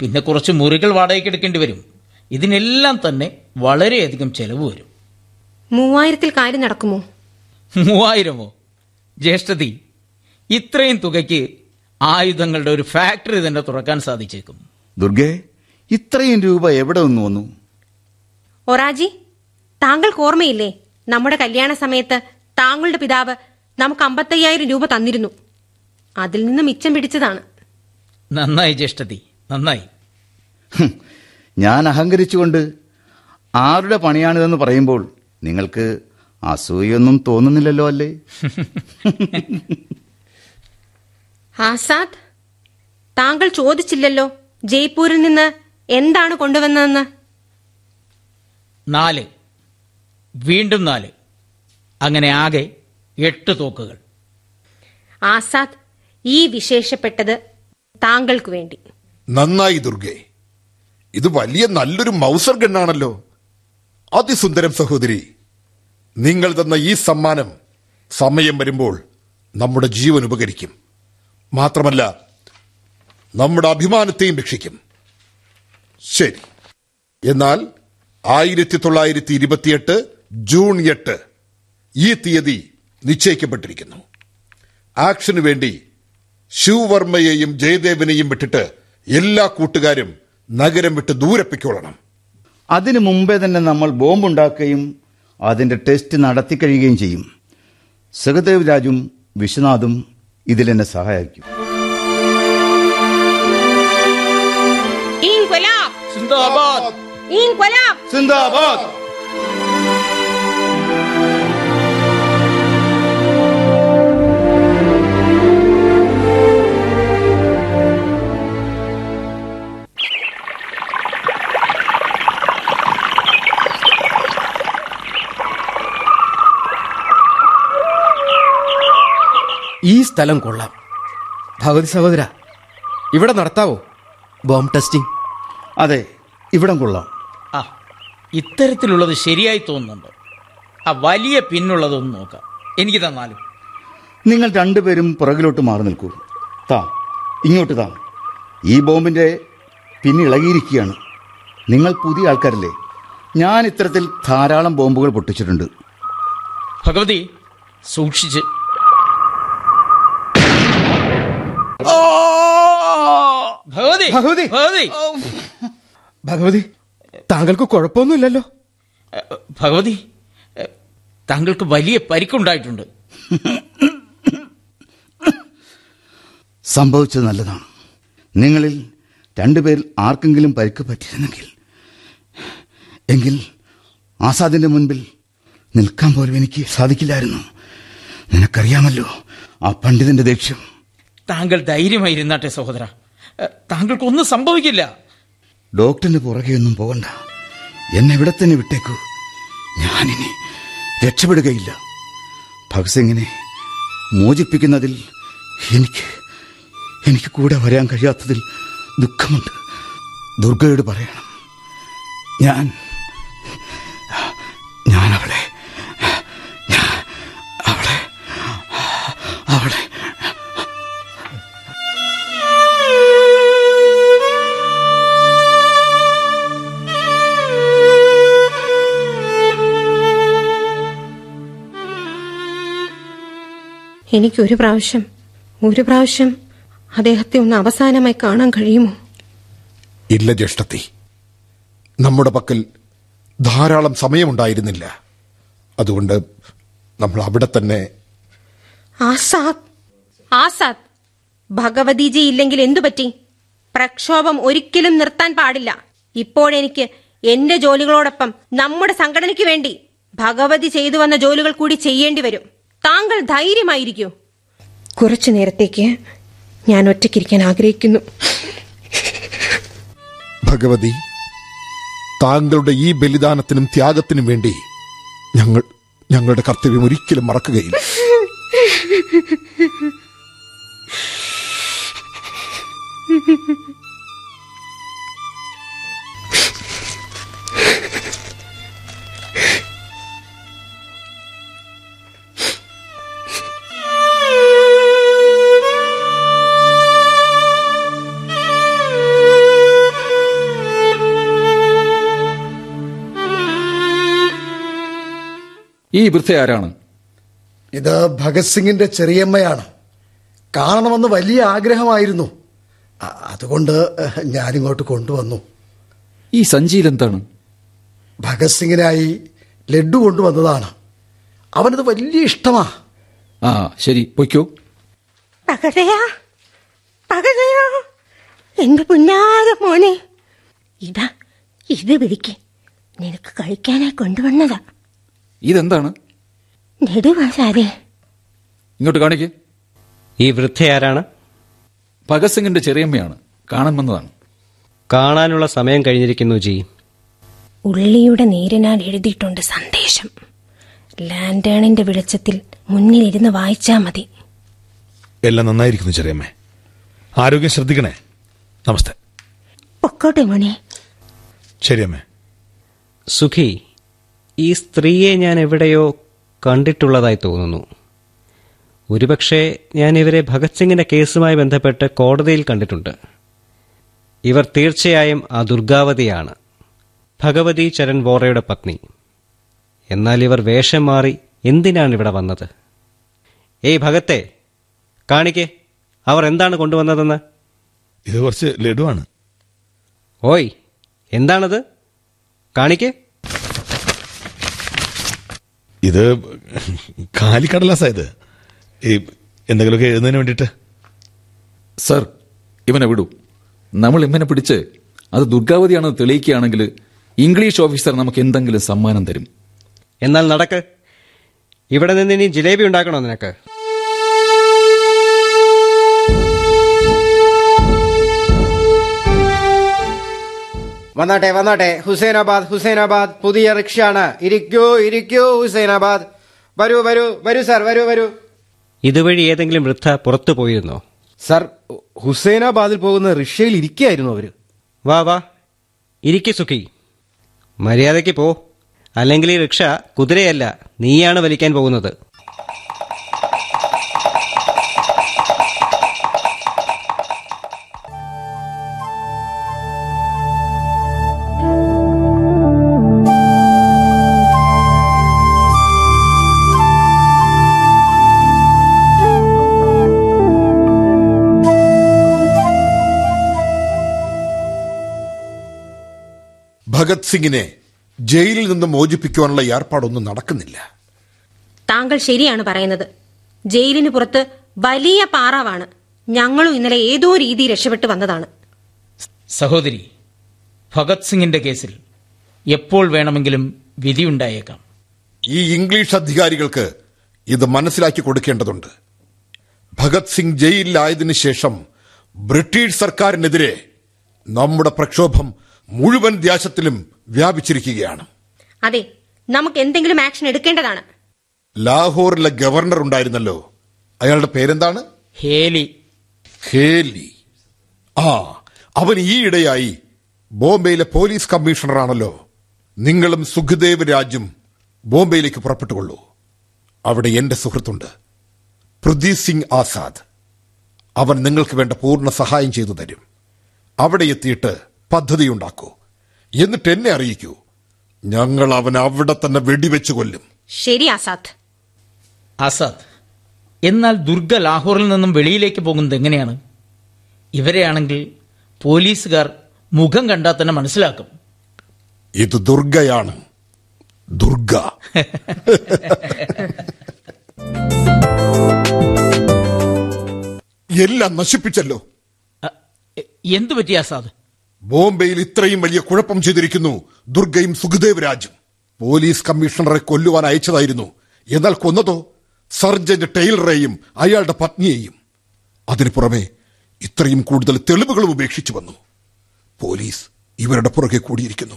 പിന്നെ കുറച്ച് മുറികൾ വാടകയ്ക്ക് എടുക്കേണ്ടി വരും. ഇതിനെല്ലാം തന്നെ വളരെയധികം ചെലവ് വരും. മൂവായിരത്തിൽ കാര്യം നടക്കുമോ? മൂവായിരമോ? ജ്യേഷ്ഠതി ഇത്രയും തുകയ്ക്ക് ആയുധങ്ങളുടെ ഒരു ഫാക്ടറി തന്നെ തുറക്കാൻ സാധിച്ചേക്കും. ദുർഗെ ഇത്രയും രൂപ എവിടെ നിന്ന് വന്നു? ഒറാജി താങ്കൾക്ക് ഓർമ്മയില്ലേ? നമ്മുടെ കല്യാണ സമയത്ത് താങ്കളുടെ പിതാവ് നമുക്ക് അമ്പത്തയ്യായിരം രൂപ തന്നിരുന്നു. അതിൽ നിന്ന് മിച്ചം പിടിച്ചതാണ്. നന്നായി ജ്യേഷ്ഠതി നന്നായി. ഞാൻ അഹങ്കരിച്ചുകൊണ്ട് ആരുടെ പണിയാണിതെന്ന് പറയുമ്പോൾ നിങ്ങൾക്ക് അസൂയൊന്നും തോന്നുന്നില്ലല്ലോ അല്ലേ? ആസാദ് താങ്കൾ ചോദിച്ചില്ലല്ലോ ജയ്പൂരിൽ നിന്ന് എന്താണ് കൊണ്ടുവന്നതെന്ന്? നാല്. വീണ്ടും നാല്. അങ്ങനെ ആകെ എട്ട് തോക്കുകൾ. ആസാദ് ഈ വിശേഷപ്പെട്ടത് താങ്കൾക്ക് വേണ്ടി. നന്നായി ദുർഗെ. ഇത് വലിയ നല്ലൊരു മൗസർ ഗണ്ണാണല്ലോ. അതിസുന്ദരം സഹോദരി നിങ്ങൾ തന്ന ഈ സമ്മാനം സമയം വരുമ്പോൾ നമ്മുടെ ജീവൻ ഉപകരിക്കും. മാത്രമല്ല നമ്മുടെ അഭിമാനത്തെയും രക്ഷിക്കും. ശരി. എന്നാൽ ആയിരത്തി തൊള്ളായിരത്തി ഇരുപത്തിയെട്ട് ജൂൺ എട്ട് ഈ തീയതി നിശ്ചയിക്കപ്പെട്ടിരിക്കുന്നു. ആക്ഷനു വേണ്ടി ശിവവർമ്മയെയും ജയദേവനെയും വിട്ടിട്ട് എല്ലാ കൂട്ടുകാരും നഗരം വിട്ട് ദൂരപ്പിക്കൊള്ളണം അതിനു മുമ്പേ തന്നെ നമ്മൾ ബോംബുണ്ടാക്കുകയും അതിന്റെ ടെസ്റ്റ് നടത്തി കഴിയുകയും ചെയ്യും. സഹദേവ് രാജും വിശ്വനാഥും ഇതിലെന്നെ സഹായിക്കും. ഇൻക്വലാബ്. സിന്ദാബാദ്. ഇൻക്വലാബ്. സിന്ദാബാദ്. സ്ഥലം കൊള്ളാം. ഭഗവതി സഹോദര ഇവിടെ നടത്താവോ? Bomb testing? അതെ ഇവിടം കൊള്ളാം. ആ ഇത്തരത്തിലുള്ളത് ശരിയായി തോന്നുന്നുണ്ടോ? ആ വലിയ പിന്നുള്ളതൊന്ന് നോക്കാം. എനിക്ക് തന്നാലും നിങ്ങൾ രണ്ടുപേരും പുറകിലോട്ട് മാറി നിൽക്കൂ. താ ഇങ്ങോട്ട് താ. ഈ ബോംബിന്റെ പിന്നിളകിയിരിക്കുകയാണ് നിങ്ങൾ പുതിയ ആൾക്കാരല്ലേ. ഞാൻ ഇത്തരത്തിൽ ധാരാളം ബോംബുകൾ പൊട്ടിച്ചിട്ടുണ്ട്. ഭഗവതി സൂക്ഷിച്ച്. ഭഗവതി ഭഗവതി. ഭഗവതി. ഭഗവതി താങ്കൾക്ക് കുഴപ്പമൊന്നുമില്ലല്ലോ. ഭഗവതി താങ്കൾക്ക് വലിയ പരിക്കുണ്ടായിട്ടുണ്ട്. സംഭവിച്ചത് നല്ലതാണ്. നിങ്ങളിൽ രണ്ടുപേരിൽ ആർക്കെങ്കിലും പരിക്ക് പറ്റിയിരുന്നെങ്കിൽ എങ്കിൽ ആസാദിന്റെ മുൻപിൽ നിൽക്കാൻ പോലും എനിക്ക് സാധിക്കില്ലായിരുന്നു. നിനക്കറിയാമല്ലോ ആ പണ്ഡിതന്റെ ദേഷ്യം താങ്കൾ ധൈര്യമായി ധൈര്യമായിരുന്നാട്ടെ സഹോദര. താങ്കൾക്കൊന്നും സംഭവിക്കില്ല. ഡോക്ടറിന് പുറകെ ഒന്നും പോകണ്ട. എന്നെ ഇവിടെ തന്നെ വിട്ടേക്കൂ. ഞാനിനി രക്ഷപ്പെടുകയില്ല. ഭഗത് സിംഗിനെ മോചിപ്പിക്കുന്നതിൽ എനിക്ക് എനിക്ക് കൂടെ വരാൻ കഴിയാത്തതിൽ ദുഃഖമുണ്ട്. ദുർഗയോട് പറയണം. ഞാൻ എനിക്കൊരു പ്രാവശ്യം ഒരു പ്രാവശ്യം അദ്ദേഹത്തെ ഒന്ന് അവസാനമായി കാണാൻ കഴിയുമോ? ഇല്ല ജ്യേഷ്ഠത്തി. നമ്മുടെ പക്കൽ ധാരാളം സമയമുണ്ടായിരുന്നില്ല. അതുകൊണ്ട് നമ്മൾ അവിടെ തന്നെ ആസാദ് ആസാദ് ഭഗവതിജി ഇല്ലെങ്കിൽ എന്തു പറ്റി? പ്രക്ഷോഭം ഒരിക്കലും നിർത്താൻ പാടില്ല. ഇപ്പോഴെനിക്ക് എന്റെ ജോലികളോടൊപ്പം നമ്മുടെ സംഘടനയ്ക്ക് വേണ്ടി ഭഗവതി ചെയ്തു വന്ന ജോലികൾ കൂടി ചെയ്യേണ്ടി വരും. താങ്കൾ ധൈര്യമായിരിക്കൂ. കുറച്ചു നേരത്തേക്ക് ഞാൻ ഒറ്റയ്ക്കിരിക്കാൻ ആഗ്രഹിക്കുന്നു. ഭഗവതി താങ്കളുടെ ഈ ബലിദാനത്തിനും ത്യാഗത്തിനും വേണ്ടി ഞങ്ങൾ ഞങ്ങളുടെ കർത്തവ്യം ഒരിക്കലും മറക്കുകയില്ല. ഈ വൃദ്ധ ആരാണ്? ഇത് ഭഗത് സിംഗിന്റെ ചെറിയമ്മയാണ്. കാണണമെന്ന് വലിയ ആഗ്രഹമായിരുന്നു. അതുകൊണ്ട് ഞാനിങ്ങോട്ട് കൊണ്ടുവന്നു. ഈ സഞ്ചിയിൽ എന്താണ്? ഭഗത് സിംഗിനായി ലഡു കൊണ്ടുവന്നതാണ്. അവനത് വലിയ ഇഷ്ടമാ. ആ ശരി പൊയ്ക്കോ. പകരയാ പകരയാ എന്റെ പുന്നാര മോനെ ഇതാ ഇത് പിടിക്ക് നിനക്ക് കഴിക്കാനായി കൊണ്ടുവന്നതാ. ഇതെന്താണ്? ഇങ്ങോട്ട് കാണിക്ക്. ഈ വൃദ്ധയാരാണ് ഭഗത് സിംഗിന്റെ ചെറിയമ്മയാണ്. കാണാൻ വന്നതാണ്. കാണാനുള്ള സമയം കഴിഞ്ഞിരിക്കുന്നു ജി. ഉള്ളിയുടെ നേരിനാൽ എഴുതിയിട്ടുണ്ട് സന്ദേശം. ലാൻഡേണിന്റെ വെളിച്ചത്തിൽ മുന്നിൽ ഇരുന്ന് വായിച്ചാ മതി. എല്ലാം നന്നായിരിക്കുന്നു ചെറിയമ്മേ. ആരോഗ്യം ശ്രദ്ധിക്കണേ. നമസ്തേ. പൊക്കോട്ടെ മോനെ. ശരിയമ്മേ സുഖി ഈ സ്ത്രീയെ ഞാൻ എവിടെയോ കണ്ടിട്ടുള്ളതായി തോന്നുന്നു. ഒരുപക്ഷെ ഞാൻ ഇവരെ ഭഗത് സിംഗിന്റെ കേസുമായി ബന്ധപ്പെട്ട് കോടതിയിൽ കണ്ടിട്ടുണ്ട്. ഇവർ തീർച്ചയായും ആ ദുർഗാവതിയാണ്. ഭഗവതി ചരൺ വോറയുടെ പത്നി. എന്നാൽ ഇവർ വേഷം മാറി എന്തിനാണ് ഇവിടെ വന്നത്? ഏയ് ഭഗത്തെ കാണിക്കേ. അവർ എന്താണ് കൊണ്ടുവന്നതെന്ന്? ഇത് കുറച്ച് ലഡുവാണ്. ഓയ് എന്താണത്? കാണിക്കേ. ഇത് കാലിക്കടലാസാ ഇത്. ഈ എന്തെങ്കിലുമൊക്കെ എഴുതുന്നതിന് വേണ്ടിയിട്ട്? സർ ഇവനെ വിടൂ. നമ്മൾ ഇവനെ പിടിച്ച് അത് ദുർഗാവതിയാണെന്ന് തെളിയിക്കുകയാണെങ്കിൽ ഇംഗ്ലീഷ് ഓഫീസർ നമുക്ക് എന്തെങ്കിലും സമ്മാനം തരും. എന്നാൽ നടക്ക്. ഇവിടെ നിന്ന് ഇനി ജിലേബി ഉണ്ടാക്കണോ നിനക്ക്? വന്നാട്ടെ വന്നാട്ടെ. ഹുസൈനാബാദ് ഹുസൈനാബാദ്. പുതിയ റിക്ഷയാണ്. ഇരിക്കൂ ഇരിക്കൂ ഹുസൈനാബാദ്. വരൂ വരൂ വരൂ സാർ വരൂ വരൂ. ഇതുവഴി ഏതെങ്കിലും വൃദ്ധ പുറത്തു പോയിരുന്നോ? സർ ഹുസൈനാബാദിൽ പോകുന്ന റിക്ഷയിൽ ഇരിക്കുകയായിരുന്നു അവർ. വാ വാ. ഇരിക്കു സുഖി മര്യാദയ്ക്ക് പോ. അല്ലെങ്കിൽ ഈ റിക്ഷ കുതിരയല്ല നീയാണ് വലിക്കാൻ പോകുന്നത്. ഭഗത് സിംഗിനെ ജയിലിൽ നിന്ന് മോചിപ്പിക്കുവാനുള്ള ഏർപ്പാടൊന്നും നടക്കുന്നില്ല. താങ്കൾ ശരിയാണ് പറയുന്നത്. ജയിലിന് പുറത്ത് വലിയ പാറാവാണ്. ഞങ്ങളും ഇന്നലെ ഏതോ രീതി രക്ഷപ്പെട്ടു വന്നതാണ്. സഹോദരി ഭഗത് സിംഗിന്റെ കേസിൽ എപ്പോൾ വേണമെങ്കിലും വിധിയുണ്ടായേക്കാം ഈ ഇംഗ്ലീഷ് അധികാരികൾക്ക് ഇത് മനസ്സിലാക്കി കൊടുക്കേണ്ടതുണ്ട്. ഭഗത് സിംഗ് ജയിലിലായതിനു ശേഷം ബ്രിട്ടീഷ് സർക്കാരിനെതിരെ നമ്മുടെ പ്രക്ഷോഭം മുഴുവൻ ദേശത്തിലും വ്യാപിച്ചിരിക്കുകയാണ്. അതെ നമുക്ക് എന്തെങ്കിലും ആക്ഷൻ എടുക്കേണ്ടതാണ്. ലാഹോറിലെ ഗവർണർ ഉണ്ടായിരുന്നല്ലോ. അയാളുടെ പേരെന്താണ്? ഹേലി. ഹേലി. ആ അവൻ ഈയിടെയായി ബോംബെയിലെ പോലീസ് കമ്മീഷണറാണല്ലോ. നിങ്ങളും സുഖദേവ് രാജും ബോംബെയിലേക്ക് പുറപ്പെട്ടുകൊള്ളൂ. അവിടെ എന്റെ സുഹൃത്തുണ്ട്. പ്രദീപ് സിംഗ് ആസാദ്. അവൻ നിങ്ങൾക്ക് വേണ്ട പൂർണ സഹായം ചെയ്തു തരും. അവിടെ എത്തിയിട്ട് പദ്ധതി ഉണ്ടാക്കൂ. എന്നിട്ട് എന്നെ അറിയിക്കൂ. ഞങ്ങൾ അവൻ അവിടെ തന്നെ വെടിവെച്ചു കൊല്ലും. ശരി ആസാദ്. ആസാദ് എന്നാൽ ദുർഗ ലാഹോറിൽ നിന്നും വെളിയിലേക്ക് പോകുന്നത് എങ്ങനെയാണ്? ഇവരെയാണെങ്കിൽ പോലീസുകാർ മുഖം കണ്ടാൽ തന്നെ മനസ്സിലാക്കും. ഇത് ദുർഗയാണ്. ദുർഗ. എല്ലാം നശിപ്പിച്ചല്ലോ. എന്തു പറ്റി ആസാദ് ബോംബെയിൽ ഇത്രയും വലിയ കുഴപ്പം ചെയ്തിരിക്കുന്നു ദുർഗയും സുഖദേവ് രാജും പോലീസ് കമ്മീഷണറെ കൊല്ലുവാൻ അയച്ചതായിരുന്നു. എന്നാൽ കൊന്നതോ? സർജന്റ് ടൈലറേയും അയാളുടെ പത്നിയെയും. അതിനു പുറമെ ഇത്രയും കൂടുതൽ തെളിവുകളും ഉപേക്ഷിച്ചു വന്നു. പോലീസ് ഇവരുടെ പുറകെ കൂടിയിരിക്കുന്നു.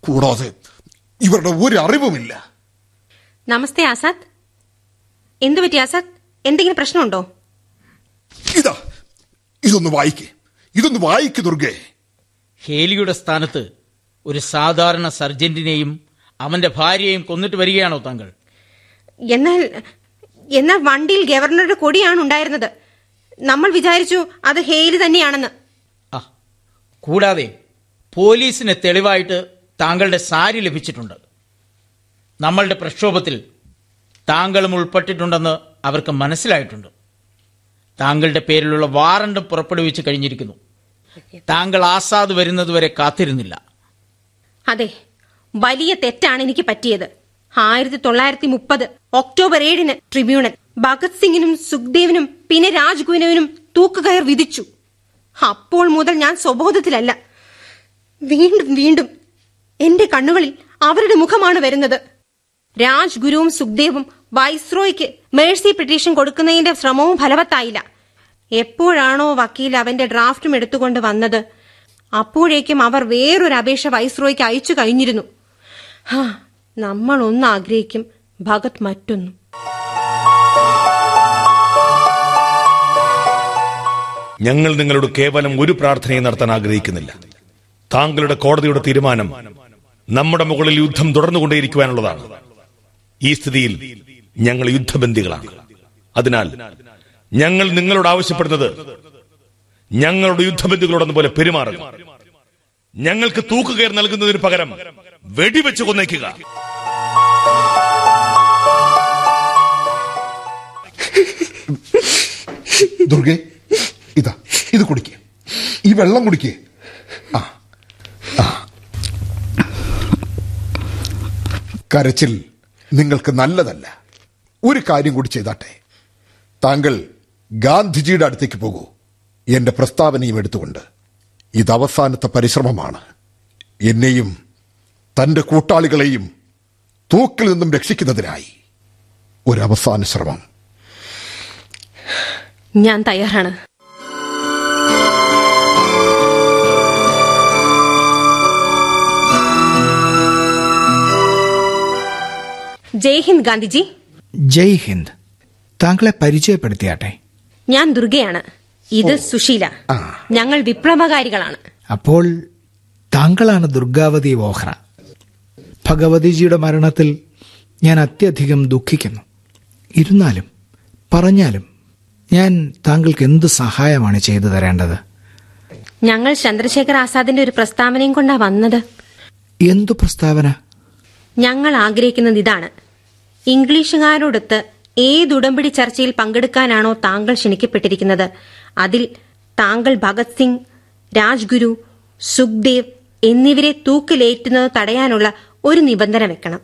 കൂടാതെ ഇവരുടെ ഒരു അറിവുമില്ല. നമസ്തേ ആസാദ്. എന്തു പറ്റി ആസാദ്? എന്തെങ്കിലും പ്രശ്നമുണ്ടോ? ഇതാ ഇതൊന്ന് വായിക്കേ. ഇതൊന്ന് വായിക്കു ദുർഗേ. ഹേലിയുടെ സ്ഥാനത്ത് ഒരു സാധാരണ സർജന്റിനെയും അവന്റെ ഭാര്യയെയും കൊന്നിട്ട് വരികയാണോ താങ്കൾ? എന്നാൽ എന്നാൽ വണ്ടിയിൽ ഗവർണറുടെ കൊടിയാണ് ഉണ്ടായിരുന്നത്. നമ്മൾ വിചാരിച്ചു അത് ഹേലി തന്നെയാണെന്ന്. കൂടാതെ പോലീസിന് തെളിവായിട്ട് താങ്കളുടെ സാരി ലഭിച്ചിട്ടുണ്ട്. നമ്മളുടെ പ്രക്ഷോഭത്തിൽ താങ്കളും ഉൾപ്പെട്ടിട്ടുണ്ടെന്ന് അവർക്ക് മനസ്സിലായിട്ടുണ്ട്. താങ്കളുടെ പേരിലുള്ള വാറണ്ടും പുറപ്പെടുവിച്ച് കഴിഞ്ഞിരിക്കുന്നു. താങ്കൾ ആസാദ് വരുന്നതുവരെ കാത്തിരുന്നില്ല. അതെ വലിയ തെറ്റാണ് എനിക്ക് പറ്റിയത്. ആയിരത്തി തൊള്ളായിരത്തി മുപ്പത് ഒക്ടോബർ ഏഴിന് ട്രിബ്യൂണൽ ഭഗത് സിംഗിനും സുഖ്ദേവിനും പിന്നെ രാജ്ഗുവിനുവിനും തൂക്കുകയർ വിധിച്ചു. അപ്പോൾ മുതൽ ഞാൻ സ്വബോധത്തിലല്ല. വീണ്ടും വീണ്ടും എന്റെ കണ്ണുകളിൽ അവരുടെ മുഖമാണ് വരുന്നത്. രാജ്ഗുരുവും സുഖ്ദേവും വൈസ്രോയ്ക്ക് മേഴ്സി പെറ്റീഷൻ കൊടുക്കുന്നതിന്റെ ശ്രമവും ഫലവത്തായില്ല. എപ്പോഴാണോ വക്കീൽ അവന്റെ ഡ്രാഫ്റ്റും എടുത്തുകൊണ്ട് വന്നത്. അപ്പോഴേക്കും അവർ വേറൊരു അപേക്ഷ വൈസ്രോയ്ക്ക് അയച്ചു കഴിഞ്ഞിരുന്നു. ഹാ നമ്മൾ ഒന്ന് ആഗ്രഹിക്കും. ഭഗത് മറ്റൊന്നും. ഞങ്ങൾ നിങ്ങളോട് കേവലം ഒരു പ്രാർത്ഥനയും നടത്താൻ ആഗ്രഹിക്കുന്നില്ല. താങ്കളുടെ കോടതിയുടെ തീരുമാനം നമ്മുടെ മുകളിൽ യുദ്ധം തുടർന്നുകൊണ്ടേയിരിക്കുവാനുള്ളതാണ്. ഈ സ്ഥിതിയിൽ ഞങ്ങൾ യുദ്ധബന്ദികളാണ്. അതിനാൽ ഞങ്ങൾ നിങ്ങളോട് ആവശ്യപ്പെടുന്നത് ഞങ്ങളുടെ യുദ്ധബന്ധികളോടൊന്നും പോലെ പെരുമാറുക. ഞങ്ങൾക്ക് തൂക്കുകയർ നൽകുന്നതിന് പകരം വെടിവെച്ച് കൊന്നേക്കുക. ദുർഗെ ഇതാ ഇത് കുടിക്കേ. ഈ വെള്ളം കുടിക്കേ. ആ. കരച്ചിൽ നിങ്ങൾക്ക് നല്ലതല്ല. ഒരു കാര്യം കൂടി ചെയ്താട്ടെ. താങ്കൾ ഗാന്ധിജിയുടെ അടുത്തേക്ക് പോകൂ. എന്റെ പ്രസ്താവനയും എടുത്തുകൊണ്ട്. ഇത് അവസാനത്തെ പരിശ്രമമാണ്. എന്നെയും തന്റെ കൂട്ടാളികളെയും തൂക്കിൽ നിന്നും രക്ഷിക്കുന്നതിനായി ഒരു അവസാന ശ്രമം. ഞാൻ തയ്യാറാണ്. ജയ് ഹിന്ദ് ഗാന്ധിജി. ജയ് ഹിന്ദ് താങ്കളെ പരിചയപ്പെടുത്തിയാട്ടെ? ഞാൻ ദുർഗയാണ്. ഇത് സുശീല. ഞങ്ങൾ വിപ്ലവകാരികളാണ്. അപ്പോൾ താങ്കളാണ് ദുർഗാവതി വോഹ്ര ഭഗവതിജിയുടെ മരണത്തിൽ ഞാൻ അത്യധികം ദുഃഖിക്കുന്നു. ഇരുന്നാലും പറഞ്ഞാലും ഞാൻ താങ്കൾക്ക് എന്ത് സഹായമാണ് ചെയ്തു തരേണ്ടത്? ഞങ്ങൾ ചന്ദ്രശേഖർ ആസാദിന്റെ ഒരു പ്രസ്താവനയും കൊണ്ടാ വന്നത്. എന്തു പ്രസ്താവന? ഞങ്ങൾ ആഗ്രഹിക്കുന്നത് ഇതാണ്. ഇംഗ്ലീഷുകാരോടൊത്ത് ഏത് ഉടമ്പടി ചർച്ചയിൽ പങ്കെടുക്കാനാണോ താങ്കൾ ക്ഷണിക്കപ്പെട്ടിരിക്കുന്നത്? അതിൽ താങ്കൾ ഭഗത് സിംഗ് രാജ്ഗുരു സുഖ്ദേവ് എന്നിവരെ തൂക്കിലേറ്റുന്നത് തടയാനുള്ള ഒരു നിബന്ധന വെക്കണം.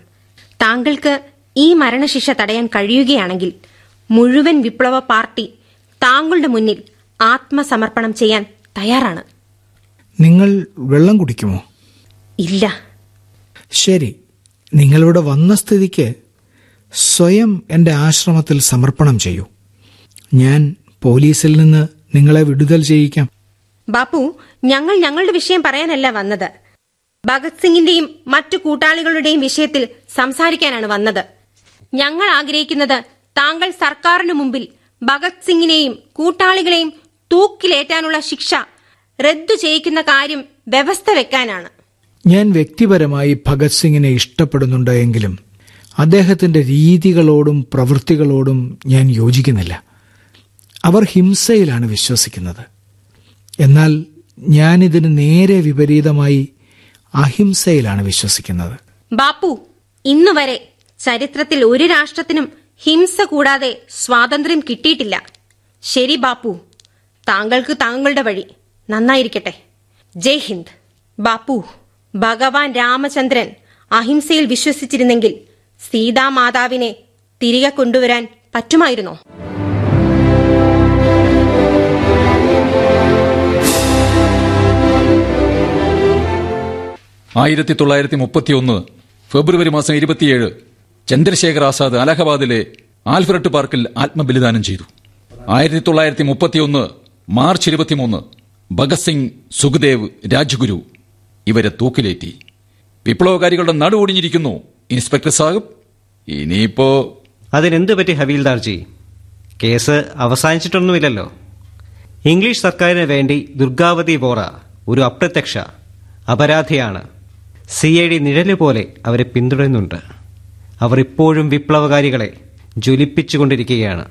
താങ്കൾക്ക് ഈ മരണശിക്ഷ തടയാൻ കഴിയുകയാണെങ്കിൽ മുഴുവൻ വിപ്ലവ പാർട്ടി താങ്കളുടെ മുന്നിൽ ആത്മസമർപ്പണം ചെയ്യാൻ തയ്യാറാണ്. നിങ്ങൾ വെള്ളം കുടിക്കുമോ? ഇല്ല. ശരി. നിങ്ങളിവിടെ വന്ന സ്ഥിതിക്ക് സ്വയം എന്റെ ആശ്രമത്തിൽ സമർപ്പണം ചെയ്യൂ. ഞാൻ പോലീസിൽ നിന്ന് നിങ്ങളെ വിടുതൽ ചെയ്യിക്കാം. ബാപ്പു ഞങ്ങൾ ഞങ്ങളുടെ വിഷയം പറയാനല്ല വന്നത്. ഭഗത് സിംഗിന്റെയും മറ്റു കൂട്ടാളികളുടെയും വിഷയത്തിൽ സംസാരിക്കാനാണ് വന്നത്. ഞങ്ങൾ ആഗ്രഹിക്കുന്നത് താങ്കൾ സർക്കാരിനു മുമ്പിൽ ഭഗത് സിംഗിനെയും കൂട്ടാളികളെയും തൂക്കിലേറ്റാനുള്ള ശിക്ഷ റദ്ദു ചെയ്യിക്കുന്ന കാര്യം വ്യവസ്ഥ വെക്കാനാണ്. ഞാൻ വ്യക്തിപരമായി ഭഗത് സിംഗിനെ ഇഷ്ടപ്പെടുന്നുണ്ട് എങ്കിലും അദ്ദേഹത്തിന്റെ രീതികളോടും പ്രവൃത്തികളോടും ഞാൻ യോജിക്കുന്നില്ല. അവർ ഹിംസയിലാണ് വിശ്വസിക്കുന്നത്. എന്നാൽ ഞാനിതിന് നേരെ വിപരീതമായി അഹിംസയിലാണ് വിശ്വസിക്കുന്നത്. ബാപ്പു ഇന്നുവരെ ചരിത്രത്തിൽ ഒരു രാഷ്ട്രത്തിനും ഹിംസ കൂടാതെ സ്വാതന്ത്ര്യം കിട്ടിയിട്ടില്ല. ശരി ബാപ്പു താങ്കൾക്ക് താങ്കളുടെ വഴി. നന്നായിരിക്കട്ടെ. ജയ് ഹിന്ദ്. ബാപ്പു ഭഗവാൻ രാമചന്ദ്രൻ അഹിംസയിൽ വിശ്വസിച്ചിരുന്നെങ്കിൽ സീതാമാതാവിനെ തിരികെ കൊണ്ടുവരാൻ പറ്റുമായിരുന്നോ? ആയിരത്തി തൊള്ളായിരത്തി മുപ്പത്തിയൊന്ന് ഫെബ്രുവരി മാസം ഇരുപത്തിയേഴ് ചന്ദ്രശേഖർ ആസാദ് അലഹബാദിലെ ആൽഫ്രഡ് പാർക്കിൽ ആത്മബലിദാനം ചെയ്തു. ആയിരത്തി തൊള്ളായിരത്തി മുപ്പത്തിയൊന്ന് മാർച്ച് ഇരുപത്തിമൂന്ന് ഭഗത് സിംഗ് സുഖദേവ് രാജ്ഗുരു ഇവരെ തൂക്കിലേറ്റി. വിപ്ലവകാരികളുടെ നടുവൊടിഞ്ഞിരിക്കുന്നു ഇൻസ്പെക്ടർ സാഹിബ് ഇനിയിപ്പോ അതിനെന്ത് പറ്റി ഹവീൽദാർജി? കേസ് അവസാനിച്ചിട്ടൊന്നുമില്ലല്ലോ. ഇംഗ്ലീഷ് സർക്കാരിന് വേണ്ടി ദുർഗാവതി ബോറ ഒരു അപ്രത്യക്ഷ അപരാധിയാണ്. സി ഐ ഡി നിഴൽ പോലെ അവരെ പിന്തുടരുന്നുണ്ട്. അവർ ഇപ്പോഴും വിപ്ലവകാരികളെ ജ്വലിപ്പിച്ചുകൊണ്ടിരിക്കുകയാണ്.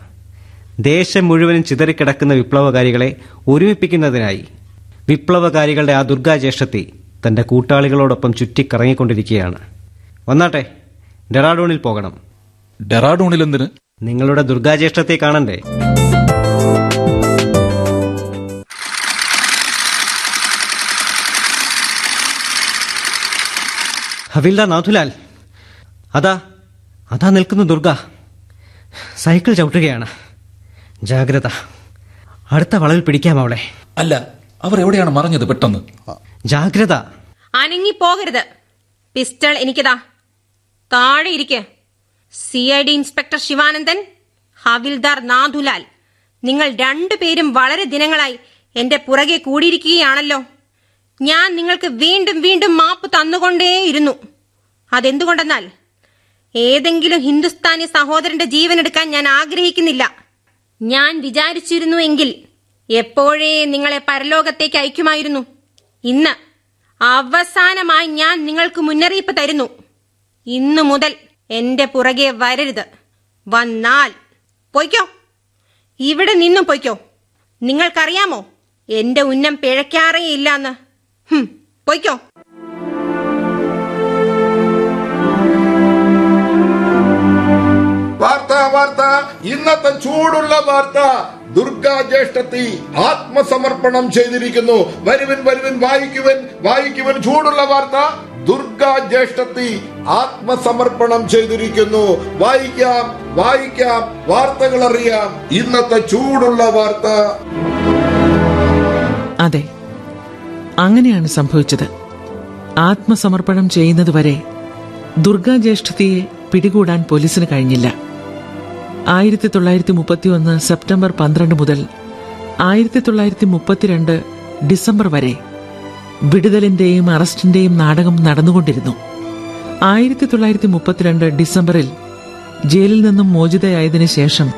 ദേശം മുഴുവനും ചിതറിക്കിടക്കുന്ന വിപ്ലവകാരികളെ ഒരുമിപ്പിക്കുന്നതിനായി വിപ്ലവകാരികളുടെ ആ ദുർഗാജ്യേഷ്ഠത്തി തന്റെ കൂട്ടാളികളോടൊപ്പം ചുറ്റിക്കറങ്ങിക്കൊണ്ടിരിക്കുകയാണ്. വന്നാട്ടെ ഡെറാഡൂണിൽ പോകണം. ഡെറാഡൂണിൽ എന്തിന്? നിങ്ങളുടെ ദുർഗാജ്യേഷ്ഠത്തെ കാണണ്ടേ? ഹവിൽദ നാഥുലാൽ അതാ അതാ നിൽക്കുന്നു ദുർഗ. സൈക്കിൾ ചവിട്ടുകയാണ്. ജാഗ്രത. അടുത്ത വളവിൽ പിടിക്കാം അവളെ. അല്ല അവർ എവിടെയാണ് മറഞ്ഞത് പെട്ടെന്ന്? ജാഗ്രത. അനങ്ങി പോകരുത് പിസ്റ്റൾ എനിക്കതാ. താഴെ ഇരിക്കെ. C I D inspector Shivanandan ഹവിൽദാർ നാഥുലാൽ. നിങ്ങൾ രണ്ടുപേരും വളരെ ദിനങ്ങളായി എന്റെ പുറകെ കൂടിയിരിക്കുകയാണല്ലോ. ഞാൻ നിങ്ങൾക്ക് വീണ്ടും വീണ്ടും മാപ്പ് തന്നുകൊണ്ടേയിരുന്നു. അതെന്തുകൊണ്ടെന്നാൽ ഏതെങ്കിലും ഹിന്ദുസ്ഥാനി സഹോദരന്റെ ജീവനെടുക്കാൻ ഞാൻ ആഗ്രഹിക്കുന്നില്ല. ഞാൻ വിചാരിച്ചിരുന്നു എങ്കിൽ എപ്പോഴേ നിങ്ങളെ പരലോകത്തേക്ക് അയക്കുമായിരുന്നു. ഇന്ന് അവസാനമായി ഞാൻ നിങ്ങൾക്ക് മുന്നറിയിപ്പ് തരുന്നു. ഇന്നു മുതൽ എന്റെ പുറകെ വരരുത്. വന്നാൽ പൊയ്ക്കോ. ഇവിടെ നിന്നും പൊയ്ക്കോ. നിങ്ങൾക്കറിയാമോ? എന്റെ ഉന്നം പിഴയ്ക്കാറേ ഇല്ലാന്ന്. ഹും, പൊയ്ക്കോ. വാർത്ത വാർത്ത. ഇന്നത്തെ ചൂടുള്ള വാർത്ത. ദുർഗാ ജ്യേഷ്ഠത്തി ആത്മസമർപ്പണം ചെയ്തിരിക്കുന്നു. വരുവിൻ വരുവിൻ വായിക്കുവൻ വായിക്കുവൻ ചൂടുള്ള വാർത്ത. ദുർഗാ ജ്യേഷ്ഠത്തി ആത്മസമർപ്പണം ചെയ്തിരിക്കുന്നു. വായിക്കാം വായിക്കാം വാർത്തകൾ അറിയാം ഇന്നത്തെ ചൂടുള്ള വാർത്ത. അതെ അങ്ങനെയാണ് സംഭവിച്ചത്. ആത്മസമർപ്പണം ചെയ്യുന്നതുവരെ ദുർഗാ ജ്യേഷ്ഠത്തിയെ പിടികൂടാൻ പോലീസിന് കഴിഞ്ഞില്ല. ആയിരത്തി തൊള്ളായിരത്തി മുപ്പത്തി ഒന്ന് സെപ്റ്റംബർ പന്ത്രണ്ട് മുതൽ ആയിരത്തി തൊള്ളായിരത്തി മുപ്പത്തിരണ്ട് ഡിസംബർ വരെ വിടുതലിന്റെയും അറസ്റ്റിന്റെയും നാടകം നടന്നുകൊണ്ടിരുന്നു. ആയിരത്തി തൊള്ളായിരത്തി മുപ്പത്തിരണ്ട് ഡിസംബറിൽ ജയിലിൽ നിന്നും മോചിതയായതിനു ശേഷം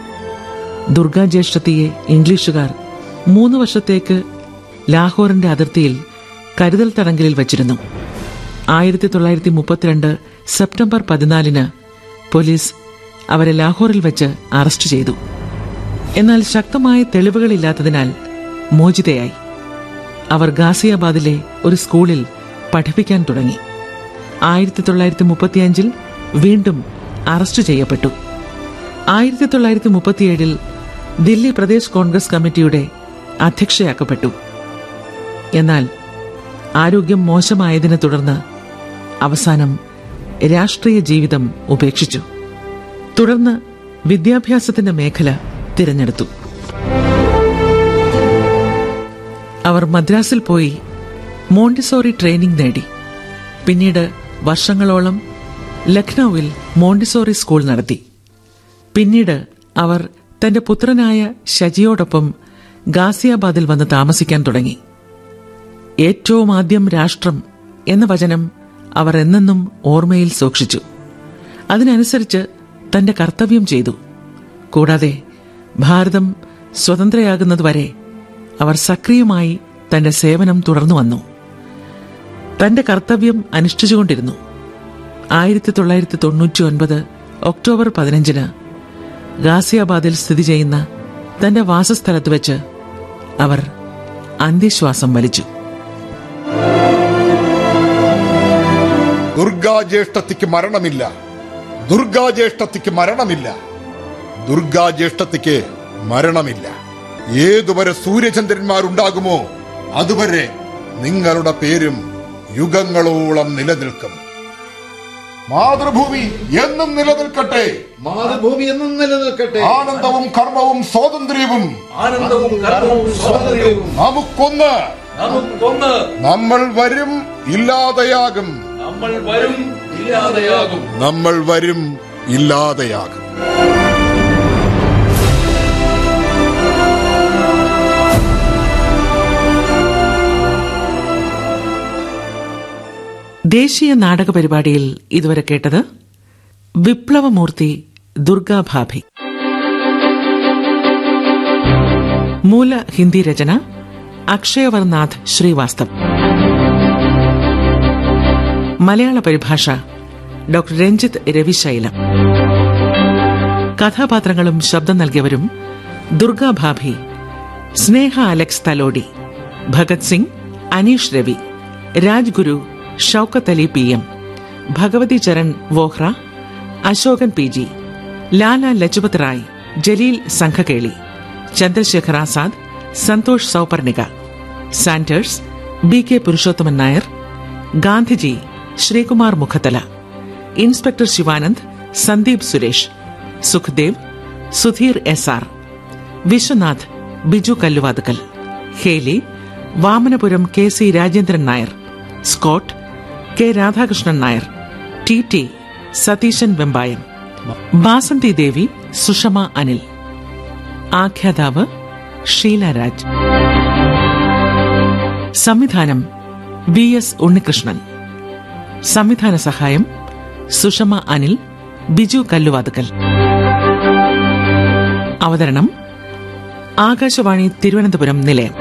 ദുർഗാ ജ്യേഷ്ഠത്തിയെ ഇംഗ്ലീഷുകാർ മൂന്ന് വർഷത്തേക്ക് ലാഹോറിന്റെ അതിർത്തിയിൽ കരുതൽ തടങ്കലിൽ വച്ചിരുന്നു. ആയിരത്തി തൊള്ളായിരത്തി മുപ്പത്തിരണ്ട് സെപ്റ്റംബർ പതിനാലിന് പോലീസ് അവരെ ലാഹോറിൽ വെച്ച് അറസ്റ്റ് ചെയ്തു. എന്നാൽ ശക്തമായ തെളിവുകളില്ലാത്തതിനാൽ മോചിതയായി. അവർ ഗാസിയാബാദിലെ ഒരു സ്കൂളിൽ പഠിപ്പിക്കാൻ തുടങ്ങി. ആയിരത്തി തൊള്ളായിരത്തി മുപ്പത്തിയഞ്ചിൽ വീണ്ടും അറസ്റ്റ് ചെയ്യപ്പെട്ടു. ആയിരത്തി തൊള്ളായിരത്തി മുപ്പത്തിയേഴിൽ ദില്ലി പ്രദേശ് കോൺഗ്രസ് കമ്മിറ്റിയുടെ അധ്യക്ഷയാക്കപ്പെട്ടു. എന്നാൽ ആരോഗ്യം മോശമായതിനെ തുടർന്ന് അവസാനം രാഷ്ട്രീയ ജീവിതം ഉപേക്ഷിച്ചു. തുടർന്ന് വിദ്യാഭ്യാസത്തിന്റെ മേഖല തിരഞ്ഞെടുത്തു. അവർ മദ്രാസിൽ പോയി മോണ്ടിസോറി ട്രെയിനിംഗ് നേടി. പിന്നീട് വർഷങ്ങളോളം ലക്നൌവിൽ മോണ്ടിസോറി സ്കൂൾ നടത്തി. പിന്നീട് അവർ തന്റെ പുത്രനായ ഷജിയോടൊപ്പം ഗാസിയാബാദിൽ വന്ന് താമസിക്കാൻ തുടങ്ങി. ഏറ്റവും ആദ്യം രാഷ്ട്രം എന്ന വചനം അവർ എന്നെന്നും ഓർമ്മയിൽ സൂക്ഷിച്ചു. അതിനനുസരിച്ച് തന്റെ കർത്തവ്യം ചെയ്തു. കൂടാതെ ഭാരതം സ്വതന്ത്രയാകുന്നതുവരെ അവർ സക്രിയമായി തന്റെ സേവനം തുടർന്നു വന്നു. തന്റെ കർത്തവ്യം അനുഷ്ഠിച്ചുകൊണ്ടിരുന്നു. ആയിരത്തി തൊള്ളായിരത്തി തൊണ്ണൂറ്റി ഒൻപത് ഒക്ടോബർ പതിനഞ്ചിന് ഗാസിയാബാദിൽ സ്ഥിതി ചെയ്യുന്ന തന്റെ വാസസ്ഥലത്ത് വെച്ച് അവർ അന്ത്യശ്വാസം വലിച്ചു. ദുർഗാ ദുർഗാജ്യേഷ്ഠത്തിക്ക് മരണമില്ല. ദുർഗാജ്യേഷ്ഠത്തിക്ക് മരണമില്ല. ദുർഗാജ്യേഷ്ഠത്തിക്ക് മരണമില്ല. ഏതുവരെ സൂര്യചന്ദ്രന്മാരുണ്ടാകുമോ അതുവരെ നിങ്ങളുടെ പേരും യുഗങ്ങളോളം നിലനിൽക്കും. മാതൃഭൂമി എന്നും നിലനിൽക്കട്ടെ. മാതൃഭൂമി എന്നും നിലനിൽക്കട്ടെ. ആനന്ദവും കർമ്മവും സ്വാതന്ത്ര്യവും ആനന്ദവും കർമ്മവും സ്വാതന്ത്ര്യവും. നമുക്കൊന്ന് നമുക്കൊന്ന് നമ്മൾ വരും ഇല്ലാതെയാകും. നമ്മൾ വരും ഇല്ലാതെയാകും. നമ്മൾ വരും ഇല്ലാതെയാകും. ദേശീയ നാടക പരിപാടിയിൽ ഇതുവരെ കേട്ടത് വിപ്ലവമൂർത്തി ദുർഗാഭാഭി മൂല ഹിന്ദി രചന അക്ഷയവർനാഥ് ശ്രീവാസ്തവ്. മലയാള പരിഭാഷ ഡോക്ടർ രഞ്ജിത്ത് രവിശൈലം. കഥാപാത്രങ്ങളും ശബ്ദം നൽകിയവരും Durgabhabhi Sneha Alex Thalody Bhagat Singh Aneesh Ravi Rajguru Shoukath Ali P M Bhagwati Charan Vohra Ashokan P G Lala Lajpat Rai Jaleel Sanghakeli Chandrashekhar Azad Santhosh Souparnika Sanders B K Purushothaman Nair Gandhiji Sreekumar Mukhathala. Inspector Shivanand Sandeep Suresh Sukhdev Sudheer S R Vishwanath Biju Kalluvathukkal Hailey Vamanapuram K C Rajendran Nair Scott K Radhakrishnan Nair T T Satheesan Vembayam Basanti Devi Sushama Anil. ആഖ്യാതാവ് ഷീല രാജ്. സംവിധാനം V S Unnikrishnan. സംവിധാന സഹായം സുഷമ അനിൽ ബിജു കല്ലുവാതുക്കൽ. അവതരണം ആകാശവാണി തിരുവനന്തപുരം നിലയം.